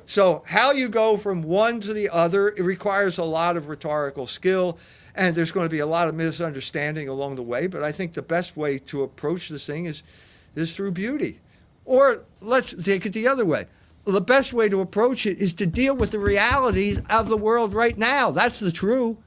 So, how you go from one to the other, it requires a lot of rhetorical skill, and there's going to be a lot of misunderstanding along the way. But I think the best way to approach this thing is, is through beauty. Or let's take it the other way. The best way to approach it is to deal with the realities of the world right now. That's the true.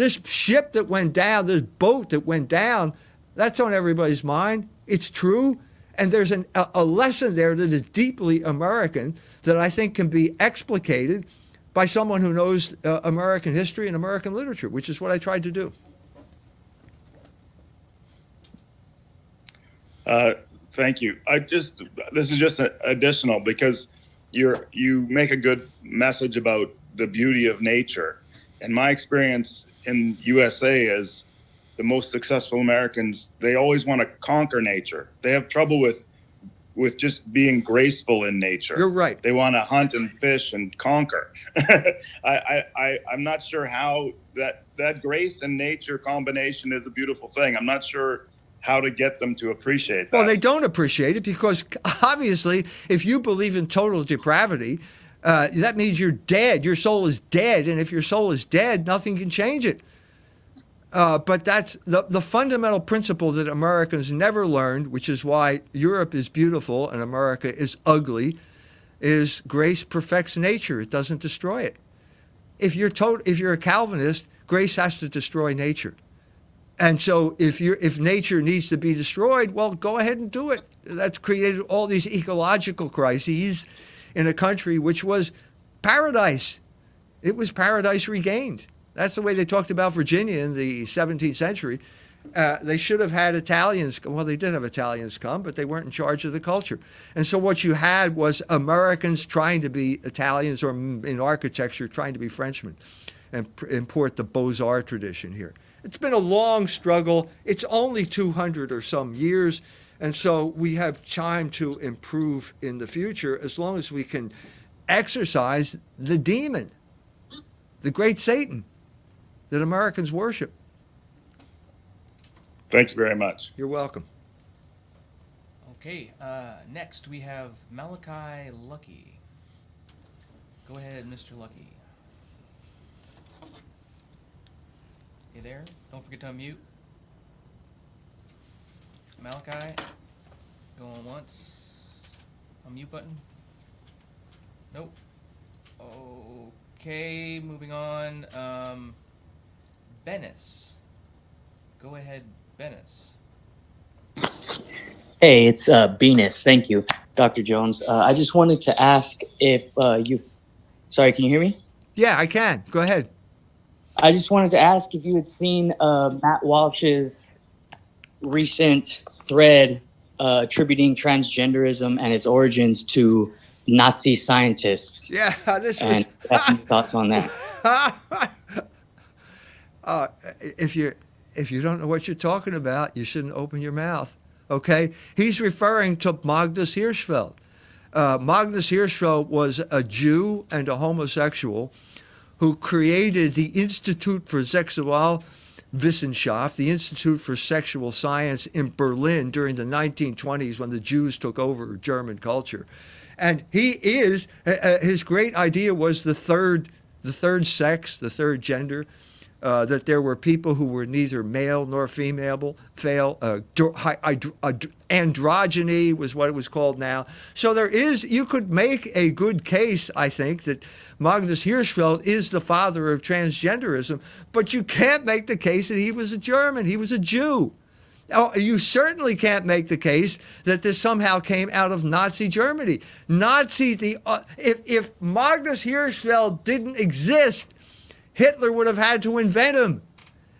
This ship that went down, this boat that went down, that's on everybody's mind. It's true. And there's an, a, a lesson there that is deeply American that I think can be explicated by someone who knows uh, American history and American literature, which is what I tried to do. Uh, thank you. I just this is just additional because you're you make a good message about the beauty of nature. In my experience, in USA as the most successful Americans, they always want to conquer nature. They have trouble with with just being graceful in nature. You're right. They want to hunt and fish and conquer. <laughs> I, I, I, I'm not sure how that that grace and nature combination is a beautiful thing. I'm not sure how to get them to appreciate that. Well, they don't appreciate it because obviously, if you believe in total depravity, uh, that means you're dead. Your soul is dead. And if your soul is dead, nothing can change it. Uh, but that's the, the fundamental principle that Americans never learned, which is why Europe is beautiful and America is ugly, is grace perfects nature. It doesn't destroy it. If you're, to- if you're a Calvinist, grace has to destroy nature. And so if, you're, if nature needs to be destroyed, well, go ahead and do it. That's created all these ecological crises in a country which was paradise. It was paradise regained. That's the way they talked about Virginia in the 17th century. Uh, they should have had Italians. Come. Well, they did have Italians come, but they weren't in charge of the culture. And so what you had was Americans trying to be Italians, or in architecture, trying to be Frenchmen, and pr- import the Beaux Arts tradition here. It's been a long struggle. It's only 200 or some years. And so we have time to improve in the future as long as we can exorcise the demon, the great Satan that Americans worship. Thank you very much. You're welcome. Okay, uh, next we have Malachi Lucky. Go ahead, Mr. Lucky. You there? Don't forget to unmute. Malachi, going once. Mute button. Nope. Okay, moving on. Um, Bennis. Go ahead, Bennis. Hey, it's uh, Venus. Thank you, Dr. Jones. Uh, I just wanted to ask if uh, you. Sorry, can you hear me? Yeah, I can. Go ahead. I just wanted to ask if you had seen uh, Matt Walsh's recent thread uh, attributing transgenderism and its origins to Nazi scientists. Yeah, <laughs> this and was. thoughts on that? <laughs> uh, if you if you don't know what you're talking about, you shouldn't open your mouth. Okay, he's referring to Magnus Hirschfeld. Uh, Magnus Hirschfeld was a Jew and a homosexual who created the Institute for Sexualwissenschaft, the Institute for Sexual Science in Berlin during the 1920s when the Jews took over German culture. And he is uh, uh, his great idea was the third the third sex, the third gender. Uh, that there were people who were neither male nor female, fail, uh, androgyny was what it was called now. So there is, you could make a good case, I think, that Magnus Hirschfeld is the father of transgenderism, but you can't make the case that he was a German, he was a Jew. Oh, you certainly can't make the case that this somehow came out of Nazi Germany. Nazi, the uh, if if Magnus Hirschfeld didn't exist, Hitler would have had to invent him.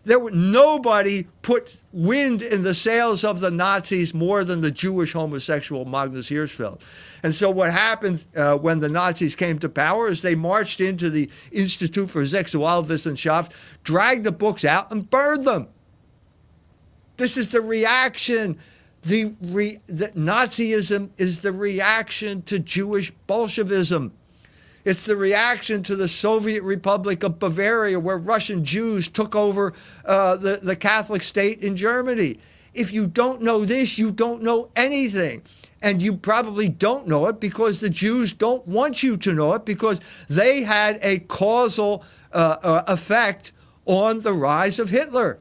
There were, nobody put wind in the sails of the Nazis more than the Jewish homosexual Magnus Hirschfeld. And so what happened uh, when the Nazis came to power is they marched into the Institute for Sexualwissenschaft, dragged the books out, and burned them. This is the reaction. The, re, the Nazism is the reaction to Jewish Bolshevism. It's the reaction to the Soviet Republic of Bavaria, where Russian Jews took over uh, the, the Catholic state in Germany. If you don't know this, you don't know anything. And you probably don't know it because the Jews don't want you to know it because they had a causal uh, uh, effect on the rise of Hitler.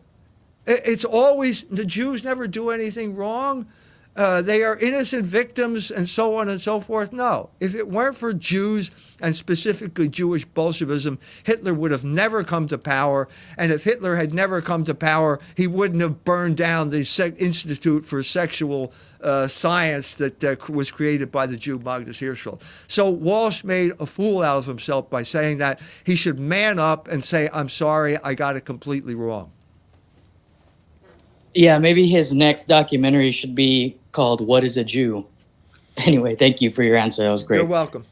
It's always the Jews never do anything wrong. Uh, they are innocent victims and so on and so forth. No, if it weren't for Jews and specifically Jewish Bolshevism, Hitler would have never come to power. And if Hitler had never come to power, he wouldn't have burned down the Se- Institute for Sexual uh, Science that uh, was created by the Jew Magnus Hirschfeld. So Walsh made a fool out of himself by saying that he should man up and say, I'm sorry, I got it completely wrong. Yeah, maybe his next documentary should be called What is a Jew? <laughs> Anyway, thank you for your answer. That was great. You're welcome.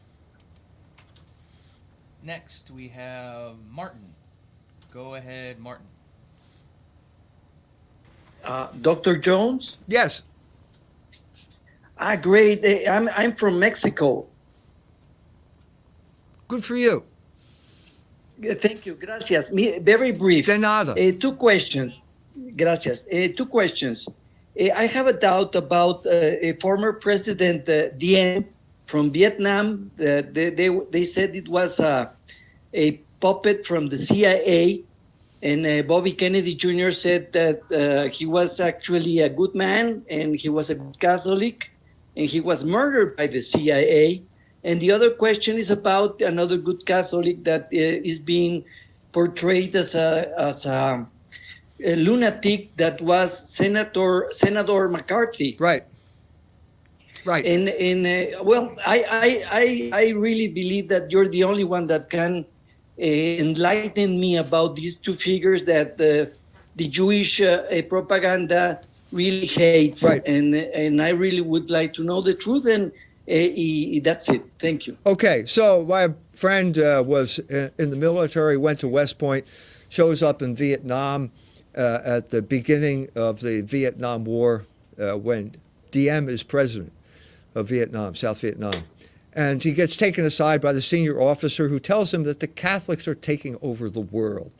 Next, we have Martin. Go ahead, Martin. Uh, Dr. Jones? Yes. Ah, great. I'm, I'm from Mexico. Good for you. Thank you. Gracias. Mi- Very brief. De nada. Uh, two questions. Gracias. Uh, two questions. Uh, I have a doubt about uh, a former president, uh, Diem, from Vietnam. Uh, they, they, they said it was a, a puppet from the CIA. And uh, Bobby Kennedy Jr. said that uh, he was actually a good man and he was a Catholic and he was murdered by the CIA. And the other question is about another good Catholic that uh, is being portrayed as a, as a, a lunatic that was Senator Senator McCarthy. Right. Right. And and uh, well, I, I I I really believe that you're the only one that can uh, enlighten me about these two figures that the the Jewish uh, uh, propaganda really hates. Right. And and I really would like to know the truth. And uh, that's it. Thank you. Okay, so my friend uh, was in the military, went to West Point, shows up in Vietnam uh, at the beginning of the Vietnam War uh, when Diem is president of Vietnam, South Vietnam. And he gets taken aside by the senior officer who tells him that the Catholics are taking over the world.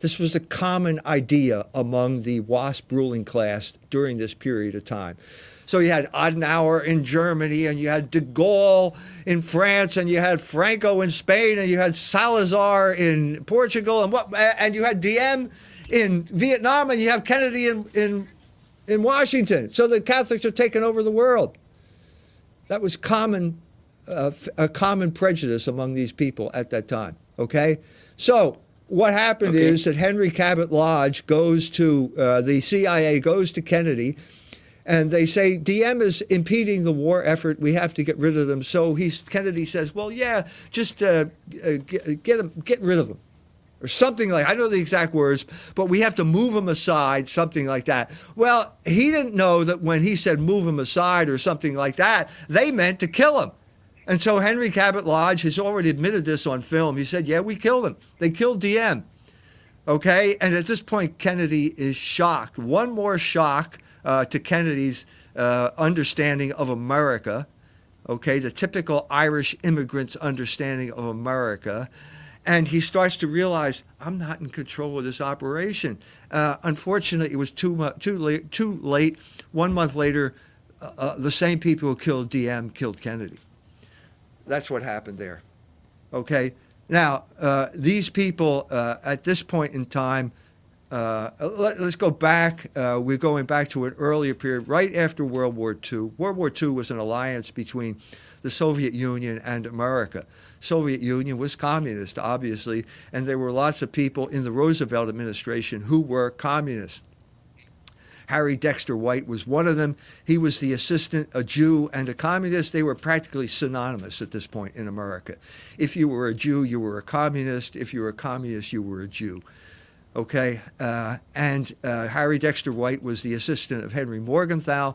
This was a common idea among the WASP ruling class during this period of time. So you had Adenauer in Germany, and you had de Gaulle in France, and you had Franco in Spain, and you had Salazar in Portugal, and what? And you had Diem in Vietnam, and you have Kennedy in in in Washington. So the Catholics are taking over the world. That was common, uh, a common prejudice among these people at that time. Okay, so what happened Okay. is that Henry Cabot Lodge goes to uh, the CIA goes to Kennedy, and they say Diem is impeding the war effort. We have to get rid of them. So he's Kennedy says, well, yeah, just uh, uh, get, get him, get rid of them or something like I know the exact words, but we have to move him aside, something like that. Well, he didn't know that when he said move him aside or something like that, they meant to kill him. And so Henry Cabot Lodge has already admitted this on film. He said, "Yeah, we killed him. They killed Diem." Okay, and at this point, Kennedy is shocked. One more shock uh, to Kennedy's uh, understanding of America, okay, the typical Irish immigrant's understanding of America. And he starts to realize, I'm not in control of this operation. Uh, unfortunately, it was too, too, late, too late. One month later, uh, uh, the same people who killed Diem killed Kennedy. That's what happened there. Okay. Now, uh, these people uh, at this point in time, uh, let, us go back. We're going back to an earlier period, right after World War II. World War II was an alliance between the Soviet Union and America. Soviet Union was communist, obviously, and there were lots of people in the Roosevelt administration who were communist. Harry Dexter White was one of them. He was the assistant, a Jew and a communist. They were practically synonymous at this point in America. If you were a Jew, you were a communist. If you were a communist, you were a Jew. Okay? Uh, and uh, Harry Dexter White was the assistant of Henry Morgenthau,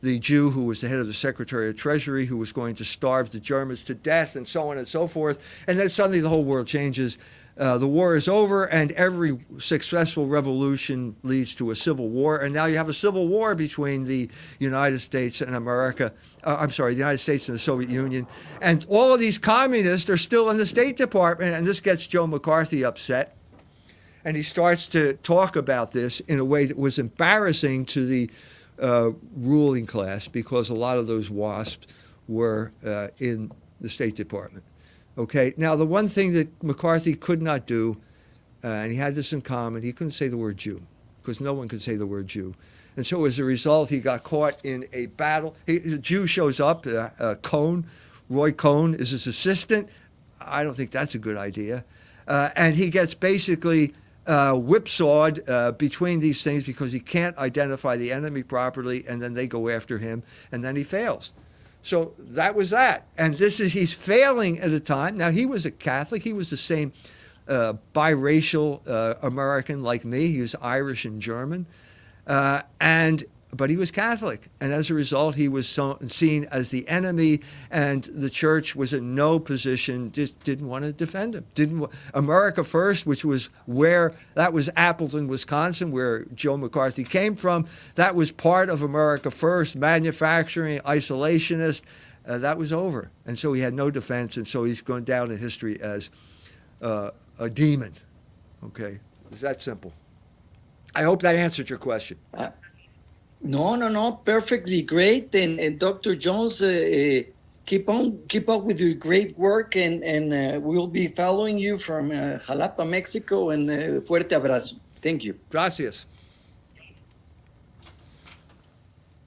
the Jew who was the head of the Secretary of Treasury, who was going to starve the Germans to death, and so on and so forth. And then suddenly the whole world changes. Uh, the war is over, and every successful revolution leads to a civil war. And now you have a civil war between the United States and America. Uh, I'm sorry, the United States and the Soviet Union. And all of these communists are still in the State Department, and this gets Joe McCarthy upset. And he starts to talk about this in a way that was embarrassing to the uh, ruling class because a lot of those WASPs were uh, in the State Department. Okay. Now, the one thing that McCarthy could not do, uh, and he had this in common, he couldn't say the word Jew because no one could say the word Jew. And so as a result, he got caught in a battle. He, a Jew shows up, uh, uh, Cohn, Roy Cohn is his assistant. I don't think that's a good idea. And he gets basically uh, whipsawed uh, between these things because he can't identify the enemy properly, and then they go after him, and then he fails. So that was that. And this is, he's failing at a time. Now, he was a Catholic. He was the same uh, biracial uh, American like me. He was Irish and German. Uh, and but he was Catholic, and as a result, he was so, seen as the enemy, and the church was in no position, just didn't want to defend him. Didn't America First, which was where that was Appleton, Wisconsin, where Joe McCarthy came from. That was part of America First, manufacturing, isolationist. Uh, that was over, and so he had no defense, and so he's gone down in history as uh, a demon. Okay, it's that simple. I hope that answered your question. Uh, no, no, no, perfectly great. And, and Dr. Jones, uh, uh, keep on, keep up with your great work, and and uh, we'll be following you from uh, Jalapa, Mexico. And uh, fuerte abrazo. Thank you. Gracias.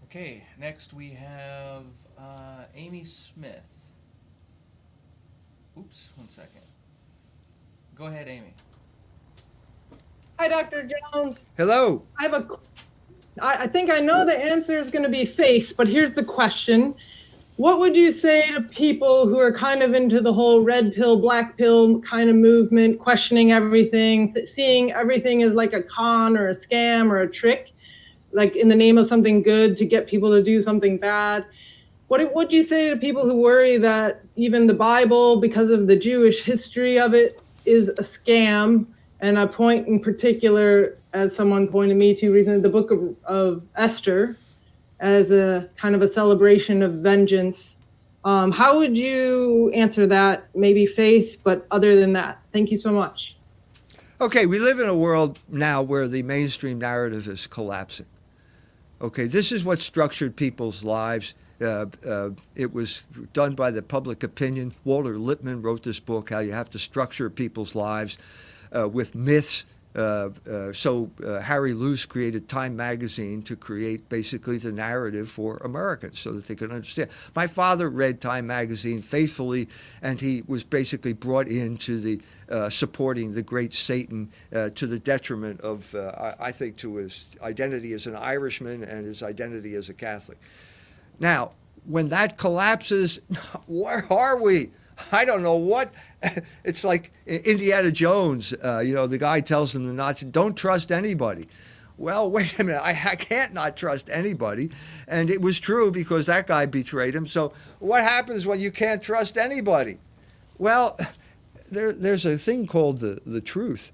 Okay, next we have uh, Amy Smith. Oops, one second. Go ahead, Amy. Hi, Dr. Jones. Hello. I have a. I I think I know the answer is going to be face, but here's the question. What would you say to people who are kind of into the whole red pill, black pill kind of movement, questioning everything, th- seeing everything as like a con or a scam or a trick, like in the name of something good to get people to do something bad? What would you say to people who worry that even the Bible, because of the Jewish history of it, is a scam? And a point in particular, as someone pointed me to recently, the book of, of Esther, as a kind of a celebration of vengeance. Um, how would you answer that? Maybe faith, but other than that, thank you so much. Okay, we live in a world now where the mainstream narrative is collapsing. Okay, this is what structured people's lives. Uh, uh, it was done by the public opinion. Walter Lippmann wrote this book, How You Have to Structure People's Lives uh, with Myths. Uh, uh, so uh, Harry Luce created Time magazine to create basically the narrative for Americans so that they could understand. My father read Time magazine faithfully, and he was basically brought into the uh, supporting the great Satan uh, to the detriment of, I, I think, to his identity as an Irishman and his identity as a Catholic. Now, when that collapses, <laughs> where are we? <laughs> I don't know what. <laughs> It's like Indiana Jones. Uh, you know, the guy tells him the Nazi, "Don't trust anybody." Well, <laughs> wait a minute. I, I can't not trust anybody, and it was true because that guy betrayed him. So, what happens when you can't trust anybody? Well, there, there's a thing called the the truth,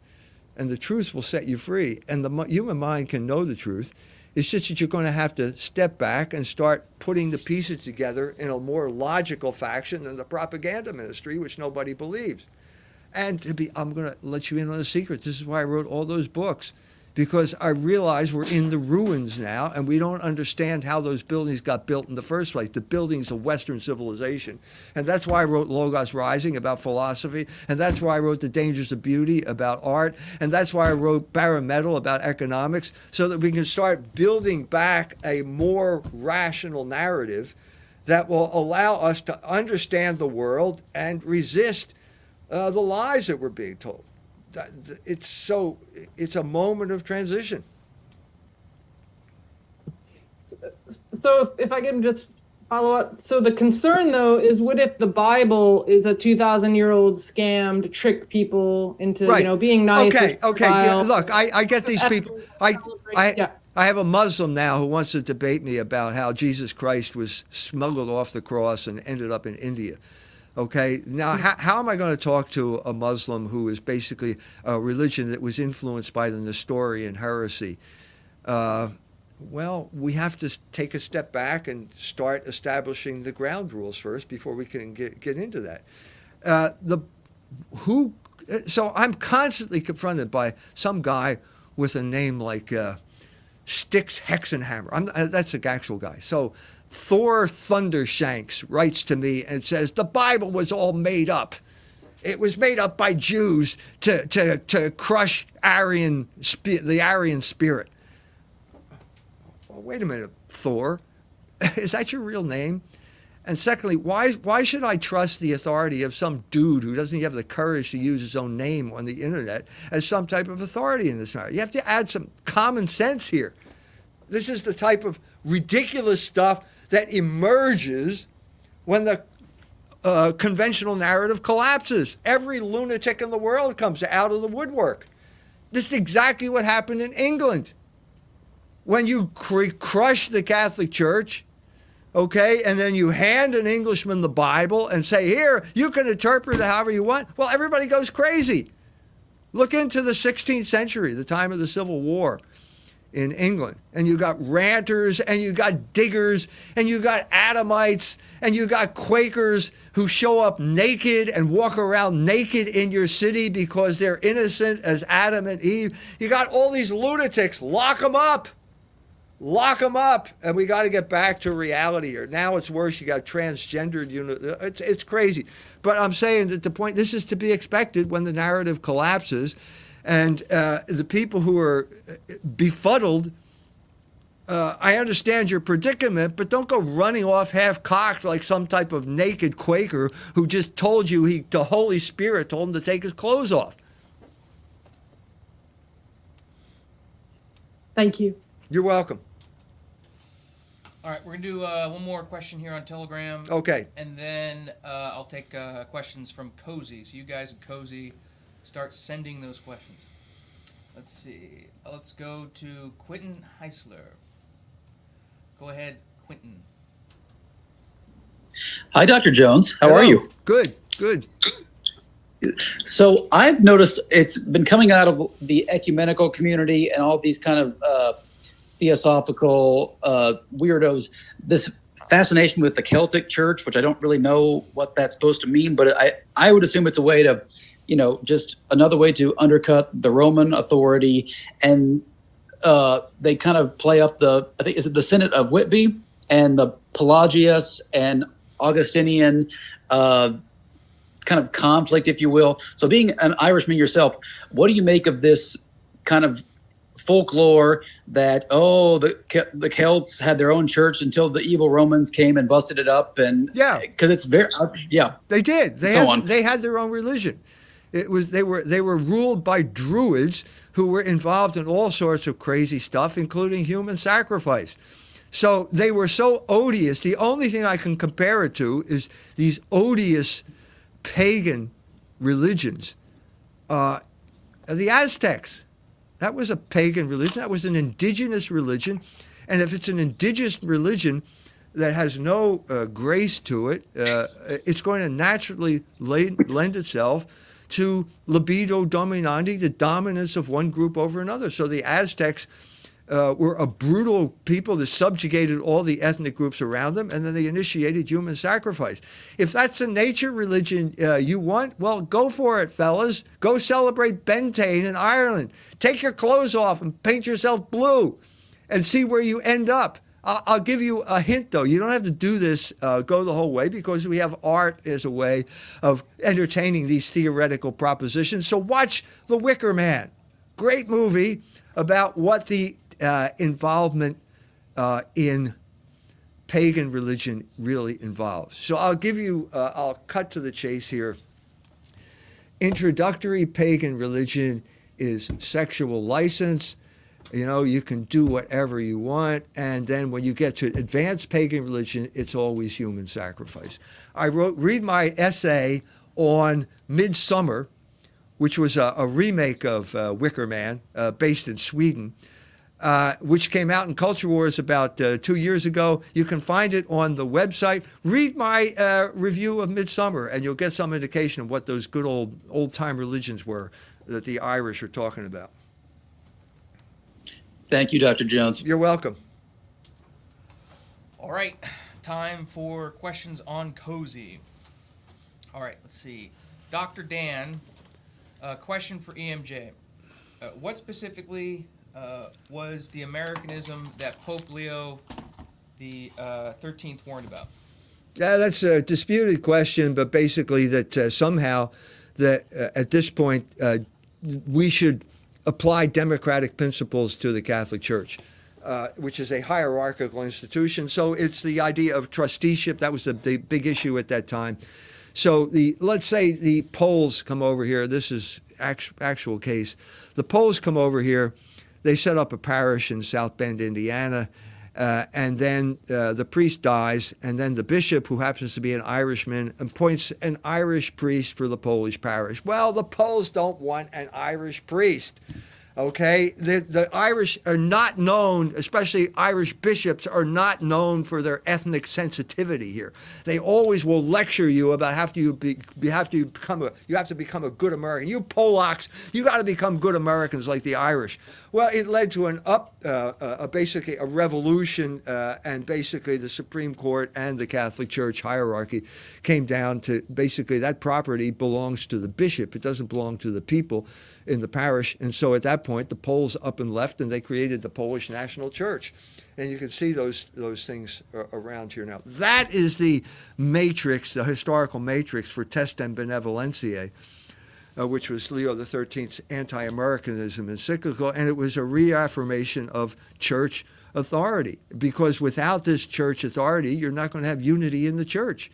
and the truth will set you free. And the human mind can know the truth It's just that you're going to have to step back and start putting the pieces together in a more logical fashion than the propaganda ministry, which nobody believes. And to be, I'm going to let you in on a secret. This is why I wrote all those books because I realize we're in the ruins now and we don't understand how those buildings got built in the first place, the buildings of Western civilization. And that's why I wrote Logos Rising about philosophy. And that's why I wrote The Dangers of Beauty about art. And that's why I wrote Barren Metal about economics, so that we can start building back a more rational narrative that will allow us to understand the world and resist uh, the lies that we're being told it's so it's a moment of transition so if, if i can just follow up so the concern though is what if the bible is a 2000 year old scam to trick people into right. you know being nice okay okay yeah, look i i get these people i i yeah. I have a Muslim now who wants to debate me about how Jesus Christ was smuggled off the cross and ended up in India. Okay, now how, how am I going to talk to a Muslim who is basically a religion that was influenced by the Nestorian heresy? Uh, well, we have to take a step back and start establishing the ground rules first before we can get, get into that. Uh, the who, so I'm constantly confronted by some guy with a name like uh, Styx Hexenhammer. I'm, uh, that's an actual guy. So Thor Thundershanks writes to me and says, The Bible was all made up. It was made up by Jews to, to, to crush Aryan, the Aryan spirit. Well, wait a minute, Thor. <laughs> Is that your real name? And secondly, why, why should I trust the authority of some dude who doesn't even have the courage to use his own name on the internet as some type of authority in this matter? You have to add some common sense here. This is the type of ridiculous stuff that emerges when the uh, conventional narrative collapses. Every lunatic in the world comes out of the woodwork. This is exactly what happened in England. When you cr- crush the Catholic Church, okay, and then you hand an Englishman the Bible and say, here, you can interpret it however you want, well, everybody goes crazy. Look into the 16th century, the time of the Civil War in England. And you got ranters and you got diggers and you got Adamites and you got Quakers who show up naked and walk around naked in your city because they're innocent as Adam and Eve. You got all these lunatics. Lock them up. Lock them up. And we got to get back to reality here. Now it's worse. You got transgendered unit. It's, it's crazy. But I'm saying that the point, this is to be expected when the narrative collapses and uh, the people who are befuddled, uh, I understand your predicament, but don't go running off half cocked like some type of naked Quaker who just told you he, the Holy Spirit told him to take his clothes off. Thank you. You're welcome. All right, we're gonna do uh, one more question here on Telegram. Okay. And then uh, I'll take uh, questions from Cozy. So you guys and Cozy start sending those questions. Let's see. Let's go to Quentin Heisler. Go ahead, Quentin. Hi, Dr. Jones. How Hello. are you? Good, good. So I've noticed it's been coming out of the ecumenical community and all these kind of uh, theosophical uh, weirdos. This fascination with the Celtic Church, which I don't really know what that's supposed to mean, but I I would assume it's a way to you know, just another way to undercut the Roman authority. And uh, they kind of play up the, I think, is it the Synod of Whitby and the Pelagius and Augustinian uh, kind of conflict, if you will. So, being an Irishman yourself, what do you make of this kind of folklore that oh the the Celts had their own church until the evil Romans came and busted it up and yeah. because it's very yeah. They did. They so had, they had their own religion it was they were they were ruled by druids who were involved in all sorts of crazy stuff, including human sacrifice. So they were so odious. The only thing I can compare it to is these odious pagan religions. Uh, the Aztecs, that was a pagan religion. That was an indigenous religion. And if it's an indigenous religion that has no uh, grace to it, uh, it's going to naturally lend itself to libido dominandi, the dominance of one group over another. So the Aztecs uh, were a brutal people that subjugated all the ethnic groups around them, and then they initiated human sacrifice. If that's the nature religion uh, you want, well, go for it, fellas. Go celebrate Beltane in Ireland. Take your clothes off and paint yourself blue, and see where you end up. I'll, give you a hint, though. You don't have to do this, uh, go the whole way, because we have art as a way of entertaining these theoretical propositions. So watch The Wicker Man. Great movie about what the uh, involvement uh, in pagan religion really involves. So I'll give you, uh, I'll cut to the chase here. Introductory pagan religion is sexual license. You know, you can do whatever you want. And then when you get to advanced pagan religion, it's always human sacrifice. I wrote, read my essay on Midsommar, which was a, a remake of uh, Wicker Man, uh, based in Sweden uh, which came out in Culture Wars about uh, two years ago. You can find it on the website. Read my uh, review of Midsommar, and you'll get some indication of what those good old old time religions were that the Irish are talking about. Thank you, Dr. Jones. You're welcome. All right, time for questions on Cozy. All right, let's see. Dr. Dan, a question for EMJ. Uh, what specifically uh, was the Americanism that Pope Leo the uh, 13th warned about? Yeah, that's a disputed question, but basically that uh, somehow that uh, at this point uh, we should apply democratic principles to the Catholic Church. Uh, which is a hierarchical institution. So it's the idea of trusteeship. That was the, the big issue at that time. So the let's say the Poles come over here. This is actual, actual case. The Poles come over here they set up a parish in South Bend, Indiana. Uh, and then uh, the priest dies, and then the bishop, who happens to be an Irishman, appoints an Irish priest for the Polish parish. Well, the Poles don't want an Irish priest. Okay, the the Irish are not known, especially Irish bishops, are not known for their ethnic sensitivity here. They always will lecture you about have to you be have to become a you have to become a good American. You Polacks, you got to become good Americans like the Irish. Well, it led to an up, uh, uh, basically a revolution, uh, and basically the Supreme Court and the Catholic Church hierarchy came down to basically that property belongs to the bishop. It doesn't belong to the people in the parish. And so at that point, the Poles up and left, and they created the Polish National Church. And you can see those those things around here now. That is the matrix, the historical matrix for Testem Benevolentiae. Uh, which was Leo XIII's anti-Americanism encyclical, and it was a reaffirmation of church authority. Because without this church authority, you're not going to have unity in the church.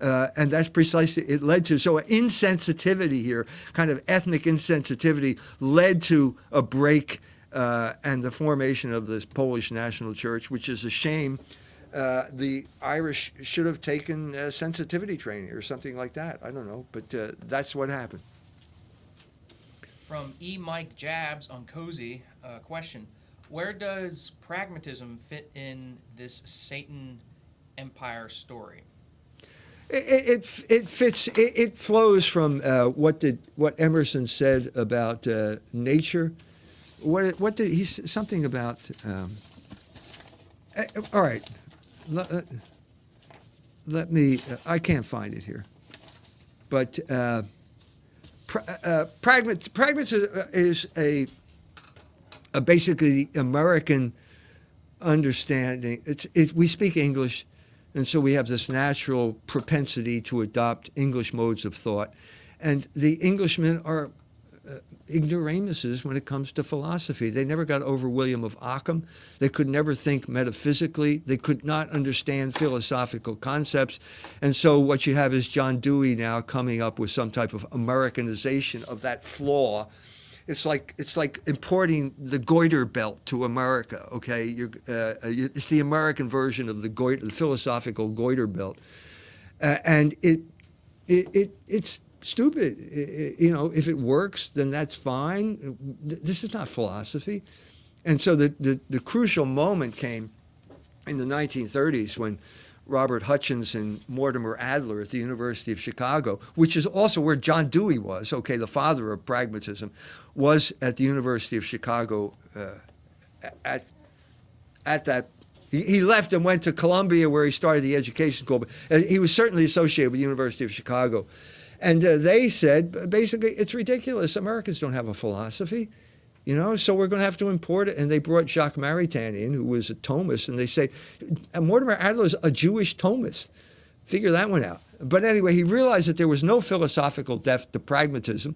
Uh, and that's precisely it led to so insensitivity here, kind of ethnic insensitivity, led to a break uh, and the formation of this Polish National Church, which is a shame. Uh, the Irish should have taken sensitivity training or something like that. I don't know, but uh, that's what happened. From E. Mike Jabs on Cozy, uh, question: Where does pragmatism fit in this Satan empire story? It, it, it fits. It, it, flows from uh, what did what Emerson said about uh, nature. What what did he something about? Um, uh, all right, let, uh, let me. Uh, I can't find it here, but uh, pra, pragmat, pragmatism is a, a basically American understanding. It's it, we speak English and so we have this natural propensity to adopt English modes of thought. And the Englishmen are uh, ignoramuses when it comes to philosophy. They never got over William of Ockham. They could never think metaphysically. They could not understand philosophical concepts. And so what you have is John Dewey now coming up with some type of Americanization of that flaw it's like it's like importing the goiter belt to America. Okay, You're, uh, it's the American version of the goiter, the philosophical goiter belt, uh, and it, it it it's stupid. It, you know, if it works, then that's fine. This is not philosophy, and so the the, the crucial moment came in the 1930s when Robert Hutchins and Mortimer Adler at the University of Chicago, which is also where John Dewey was, okay, the father of pragmatism, was at the University of Chicago uh, at at that. He, he left and went to Columbia, where he started the education school. But uh, he was certainly associated with the University of Chicago, and uh, they said basically it's ridiculous. Americans don't have a philosophy. You know, so we're going to have to import it. And they brought Jacques Maritain in, who was a Thomist, and they say, Mortimer Adler's a Jewish Thomist. Figure that one out. But anyway, he realized that there was no philosophical depth to pragmatism.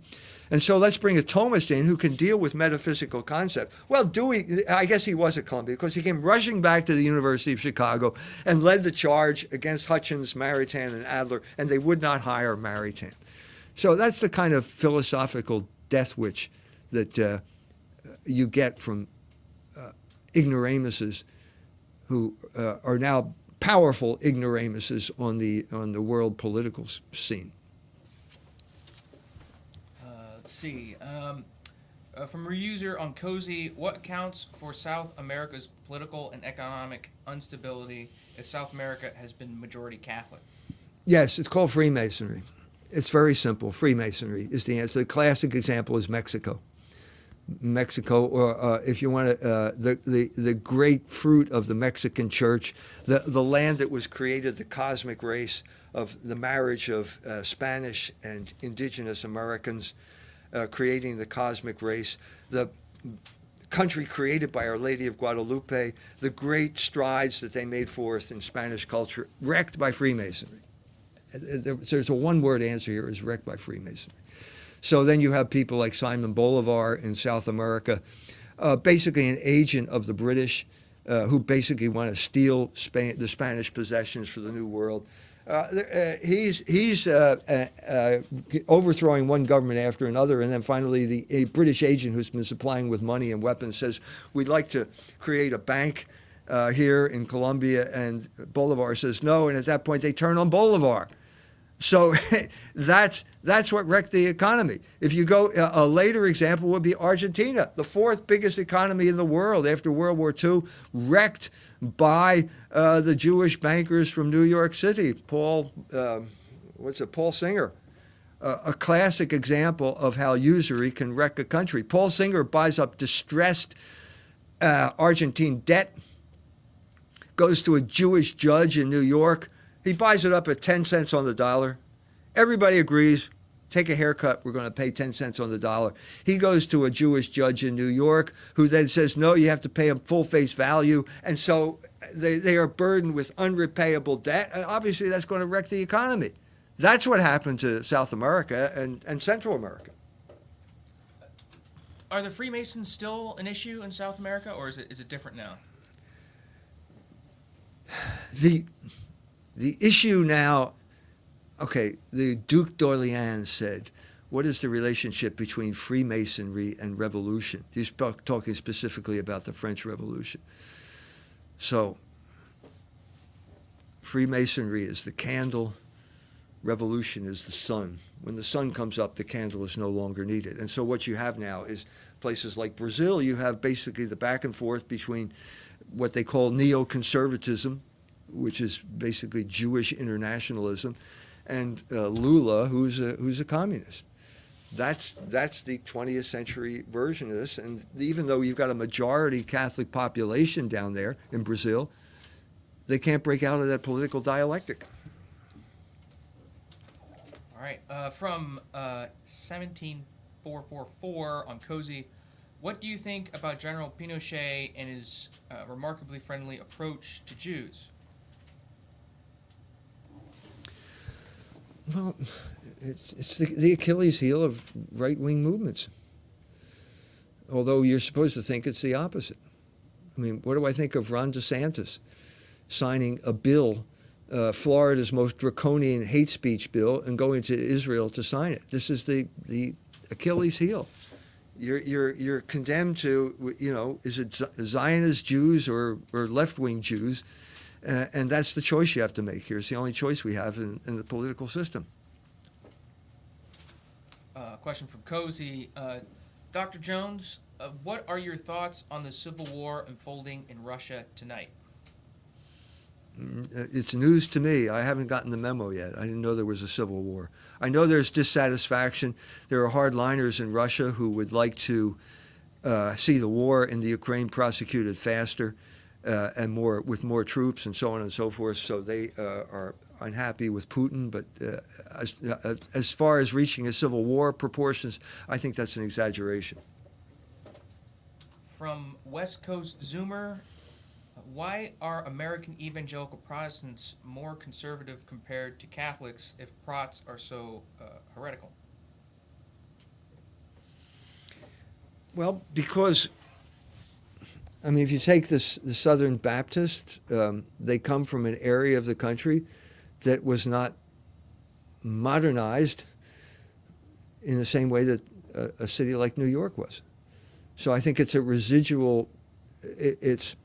And so let's bring a Thomist in who can deal with metaphysical concepts. Well, Dewey, I guess he was at Columbia because he came rushing back to the University of Chicago and led the charge against Hutchins, Maritain, and Adler, and they would not hire Maritain. So that's the kind of philosophical death wish that uh, you get from uh, ignoramuses who uh, are now powerful ignoramuses on the on the world political scene. Uh, let's see. Um, uh, from a user on Cozy, what accounts for South America's political and economic instability if South America has been majority Catholic? Yes, it's called Freemasonry. It's very simple. Freemasonry is the answer. The classic example is Mexico. Mexico, or uh, if you want to, uh, the, the, the great fruit of the Mexican church, the, the land that was created, the cosmic race of the marriage of uh, Spanish and indigenous Americans, uh, creating the cosmic race, the country created by Our Lady of Guadalupe, the great strides that they made forth in Spanish culture, wrecked by Freemasonry. There's a one word answer here is wrecked by Freemasonry. So then you have people like Simon Bolivar in South America, uh, basically an agent of the British, uh, who basically want to steal the Spanish possessions for the New World. Uh, uh he's he's uh, uh, overthrowing one government after another, and then finally the a British agent who's been supplying with money and weapons says we'd like to create a bank here in Colombia, and Bolivar says no, and at that point they turn on Bolivar. So <laughs> that's that's what wrecked the economy. If you go, a later example would be Argentina, the fourth biggest economy in the world after World War II, wrecked by uh, the Jewish bankers from New York City. Paul, uh, what's it? Paul Singer. Uh, a classic example of how usury can wreck a country. Paul Singer buys up distressed uh, Argentine debt, goes to a Jewish judge in New York he buys it up at 10 cents on the dollar. Everybody agrees. Take a haircut. We're going to pay 10 cents on the dollar. He goes to a Jewish judge in New York who then says, no, you have to pay him full face value. And so they, they are burdened with unrepayable debt. And obviously, that's going to wreck the economy. That's what happened to South America and, and Central America. Are the Freemasons still an issue in South America, or is it, is it different now? The the issue now, okay, the Duke d'Orleans said, what is the relationship between Freemasonry and revolution? He's talking specifically about the French Revolution. So, Freemasonry is the candle, revolution is the sun. When the sun comes up, the candle is no longer needed. And so, what you have now is places like Brazil, you have basically the back and forth between what they call neoconservatism, which is basically Jewish internationalism, and uh, Lula, who's a, who's a communist. That's that's the 20th century version of this. And even though you've got a majority Catholic population down there in Brazil, they can't break out of that political dialectic. All right. Uh, from uh, 17444 on Cozy, what do you think about General Pinochet and his uh, remarkably friendly approach to Jews? Well, it's, it's the, the Achilles heel of right wing movements. Although you're supposed to think it's the opposite. I mean, what do I think of Ron DeSantis signing a bill, uh, Florida's most draconian hate speech bill, and going to Israel to sign it? This is the, the Achilles heel. You're, you're, you're condemned to, you know, is it Zionist Jews or, or left wing Jews? Uh, and that's the choice you have to make here. It's the only choice we have in, in the political system. Uh, question from Cozy. Uh, Dr. Jones, uh, what are your thoughts on the civil war unfolding in Russia tonight? Mm, uh, it's news to me. I haven't gotten the memo yet. I didn't know there was a civil war. I know there's dissatisfaction. There are hardliners in Russia who would like to uh, see the war in the Ukraine prosecuted faster uh, and more with more troops and so on and so forth. So they uh, are unhappy with Putin. But uh, as, uh, as far as reaching a civil war proportions, I think that's an exaggeration. From West Coast Zoomer, why are American evangelical Protestants more conservative compared to Catholics if Prots are so uh, heretical? Well, because I mean, if you take this, the Southern Baptists, um, they come from an area of the country that was not modernized in the same way that a, a city like New York was. So I think it's a residual. It, it's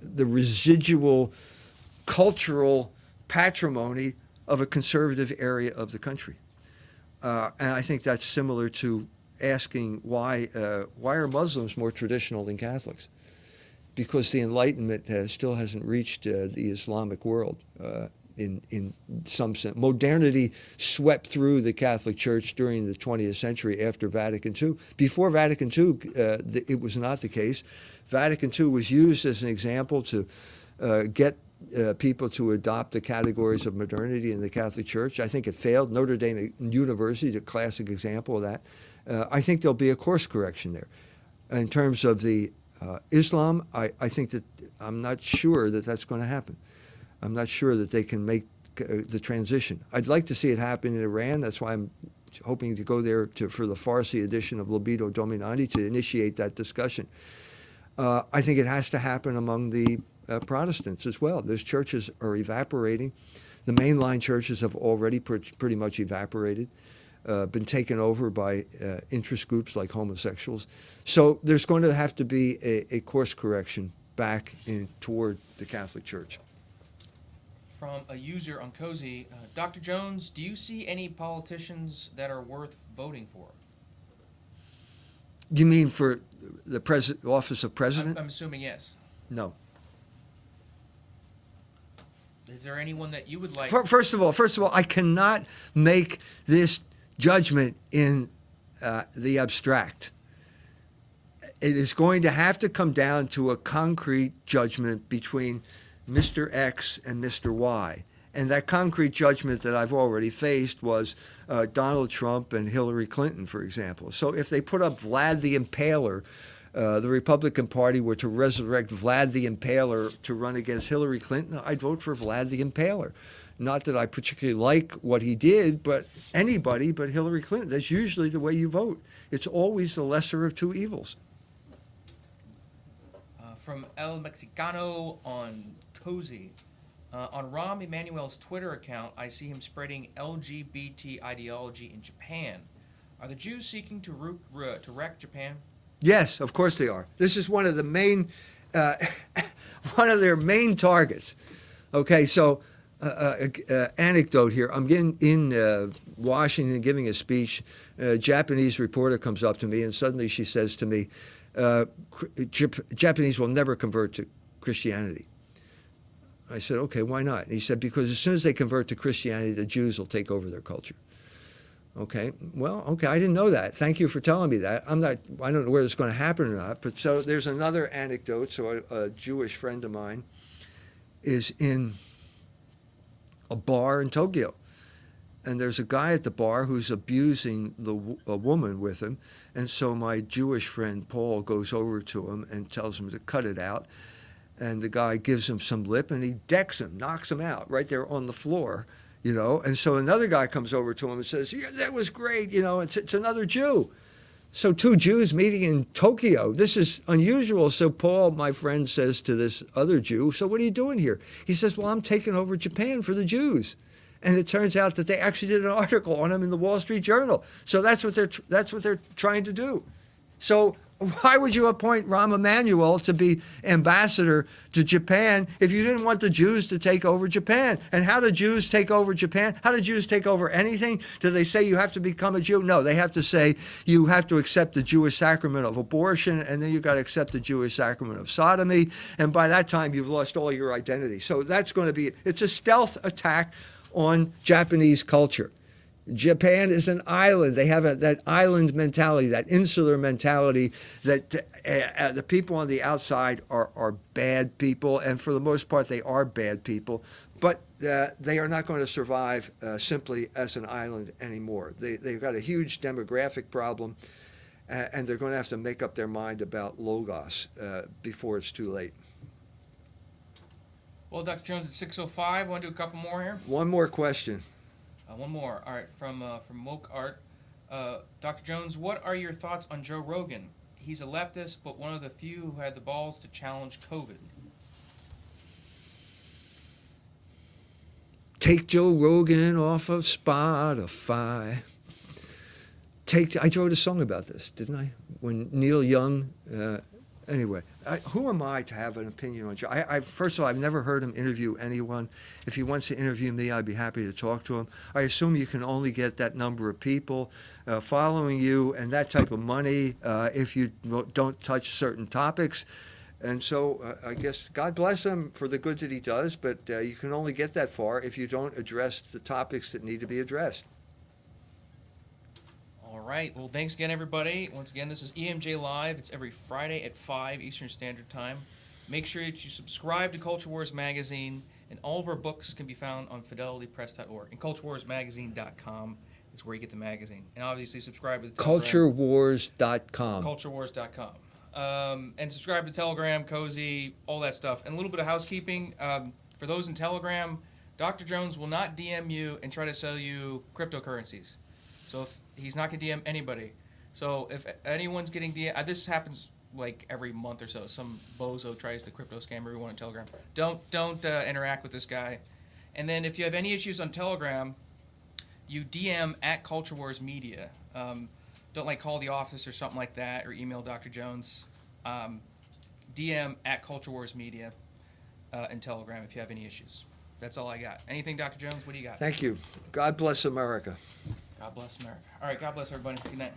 the residual cultural patrimony of a conservative area of the country, uh, and I think that's similar to asking why uh, why are Muslims more traditional than Catholics? Because the Enlightenment has, still hasn't reached uh, the Islamic world uh, in in some sense. Modernity swept through the Catholic Church during the 20th century after Vatican II. Before Vatican II, uh, the, it was not the case. Vatican II was used as an example to uh, get uh, people to adopt the categories of modernity in the Catholic Church. I think it failed. Notre Dame University is a classic example of that. Uh, I think there'll be a course correction there. In terms of the uh, Islam, I, I think that I'm not sure that that's going to happen. I'm not sure that they can make uh, the transition. I'd like to see it happen in Iran. That's why I'm hoping to go there to, for the Farsi edition of Libido Dominandi to initiate that discussion. Uh, I think it has to happen among the uh, Protestants as well. Those churches are evaporating. The mainline churches have already pr- pretty much evaporated, uh, been taken over by uh, interest groups like homosexuals. So there's going to have to be a, a course correction back in toward the Catholic Church. From a user on Cozy, uh, Dr. Jones, do you see any politicians that are worth voting for? You mean for the president, office of president? I'm, I'm assuming yes. No. Is there anyone that you would like? First of all, first of all, I cannot make this judgment in uh, the abstract. It is going to have to come down to a concrete judgment between Mr. X and Mr. Y. And that concrete judgment that I've already faced was uh, Donald Trump and Hillary Clinton, for example. So if they put up Vlad the Impaler, uh, the Republican Party were to resurrect Vlad the Impaler to run against Hillary Clinton, I'd vote for Vlad the Impaler. Not that I particularly like what he did, but anybody but Hillary Clinton. That's usually the way you vote. It's always the lesser of two evils. Uh, from El Mexicano on Cozy. Uh, on Rahm Emanuel's Twitter account, I see him spreading LGBT ideology in Japan. Are the Jews seeking to, root, uh, to wreck Japan? Yes, of course they are. This is one of the main, uh, <laughs> one of their main targets. Okay, so uh, uh, uh, anecdote here. I'm in, in uh, Washington giving a speech. A Japanese reporter comes up to me, and suddenly she says to me, uh, Jap- Japanese will never convert to Christianity. I said, okay, why not? And he said, because as soon as they convert to Christianity, the Jews will take over their culture. Okay, well, okay, I didn't know that. Thank you for telling me that. I'm not, I don't know whether it's going to happen or not. But so there's another anecdote. So a, a Jewish friend of mine is in a bar in Tokyo. And there's a guy at the bar who's abusing the a woman with him. And so my Jewish friend Paul goes over to him and tells him to cut it out. And the guy gives him some lip and he decks him, knocks him out right there on the floor, you know. And so another guy comes over to him and says, Yeah, that was great, you know, it's, it's another Jew. So two Jews meeting in Tokyo. This is unusual. So Paul, my friend, says to this other Jew, "So what are you doing here?" He says, "Well, I'm taking over Japan for the Jews." And it turns out that they actually did an article on him in the Wall Street Journal. So that's what they're that's what they're trying to do. So why would you appoint Rahm Emanuel to be ambassador to Japan if you didn't want the Jews to take over Japan? And how do Jews take over Japan? How do Jews take over anything? Do they say you have to become a Jew? No, they have to say you have to accept the Jewish sacrament of abortion, and then you've got to accept the Jewish sacrament of sodomy. And by that time, you've lost all your identity. So that's going to be it's a stealth attack on Japanese culture. Japan is an island. They have a, that island mentality, that insular mentality that uh, uh, the people on the outside are, are bad people, and for the most part, they are bad people. But uh, they are not going to survive uh, simply as an island anymore. They, they've got a huge demographic problem, uh, and they're going to have to make up their mind about Logos uh, before it's too late. Well, Dr. Jones at 6:05. Want to do a couple more here? One more question. Uh, one more. All right, from uh, from Moke Art. Uh, Dr. Jones, what are your thoughts on Joe Rogan? He's a leftist, but one of the few who had the balls to challenge COVID. Take Joe Rogan off of Spotify. Take. I wrote a song about this, didn't I? When Neil Young. Anyway, I, who am I to have an opinion on Joe? I, I, first of all, I've never heard him interview anyone. If he wants to interview me, I'd be happy to talk to him. I assume you can only get that number of people uh, following you and that type of money uh, if you don't touch certain topics. And so uh, I guess God bless him for the good that he does, but uh, you can only get that far if you don't address the topics that need to be addressed. All right. Well, thanks again, everybody. Once again, this is EMJ Live. It's every Friday at 5 Eastern Standard Time. Make sure that you subscribe to Culture Wars Magazine, and all of our books can be found on fidelitypress.org. And culturewarsmagazine.com is where you get the magazine. And obviously, subscribe to the. Culturewars.com. Culturewars.com. Um, and subscribe to Telegram, Cozy, all that stuff. And a little bit of housekeeping. Um, for those in Telegram, Dr. Jones will not DM you and try to sell you cryptocurrencies. So if he's not to DM anybody. So if anyone's getting DM, uh, this happens like every month or so. Some bozo tries to crypto scam everyone on Telegram. Don't don't uh, interact with this guy. And then if you have any issues on Telegram, you DM at Culture Wars Media. Um, don't like call the office or something like that, or email Dr. Jones. Um, DM at Culture Wars Media uh, and Telegram if you have any issues. That's all I got. Anything, Dr. Jones? What do you got? Thank you. God bless America. God bless America. All right. God bless everybody. Good night.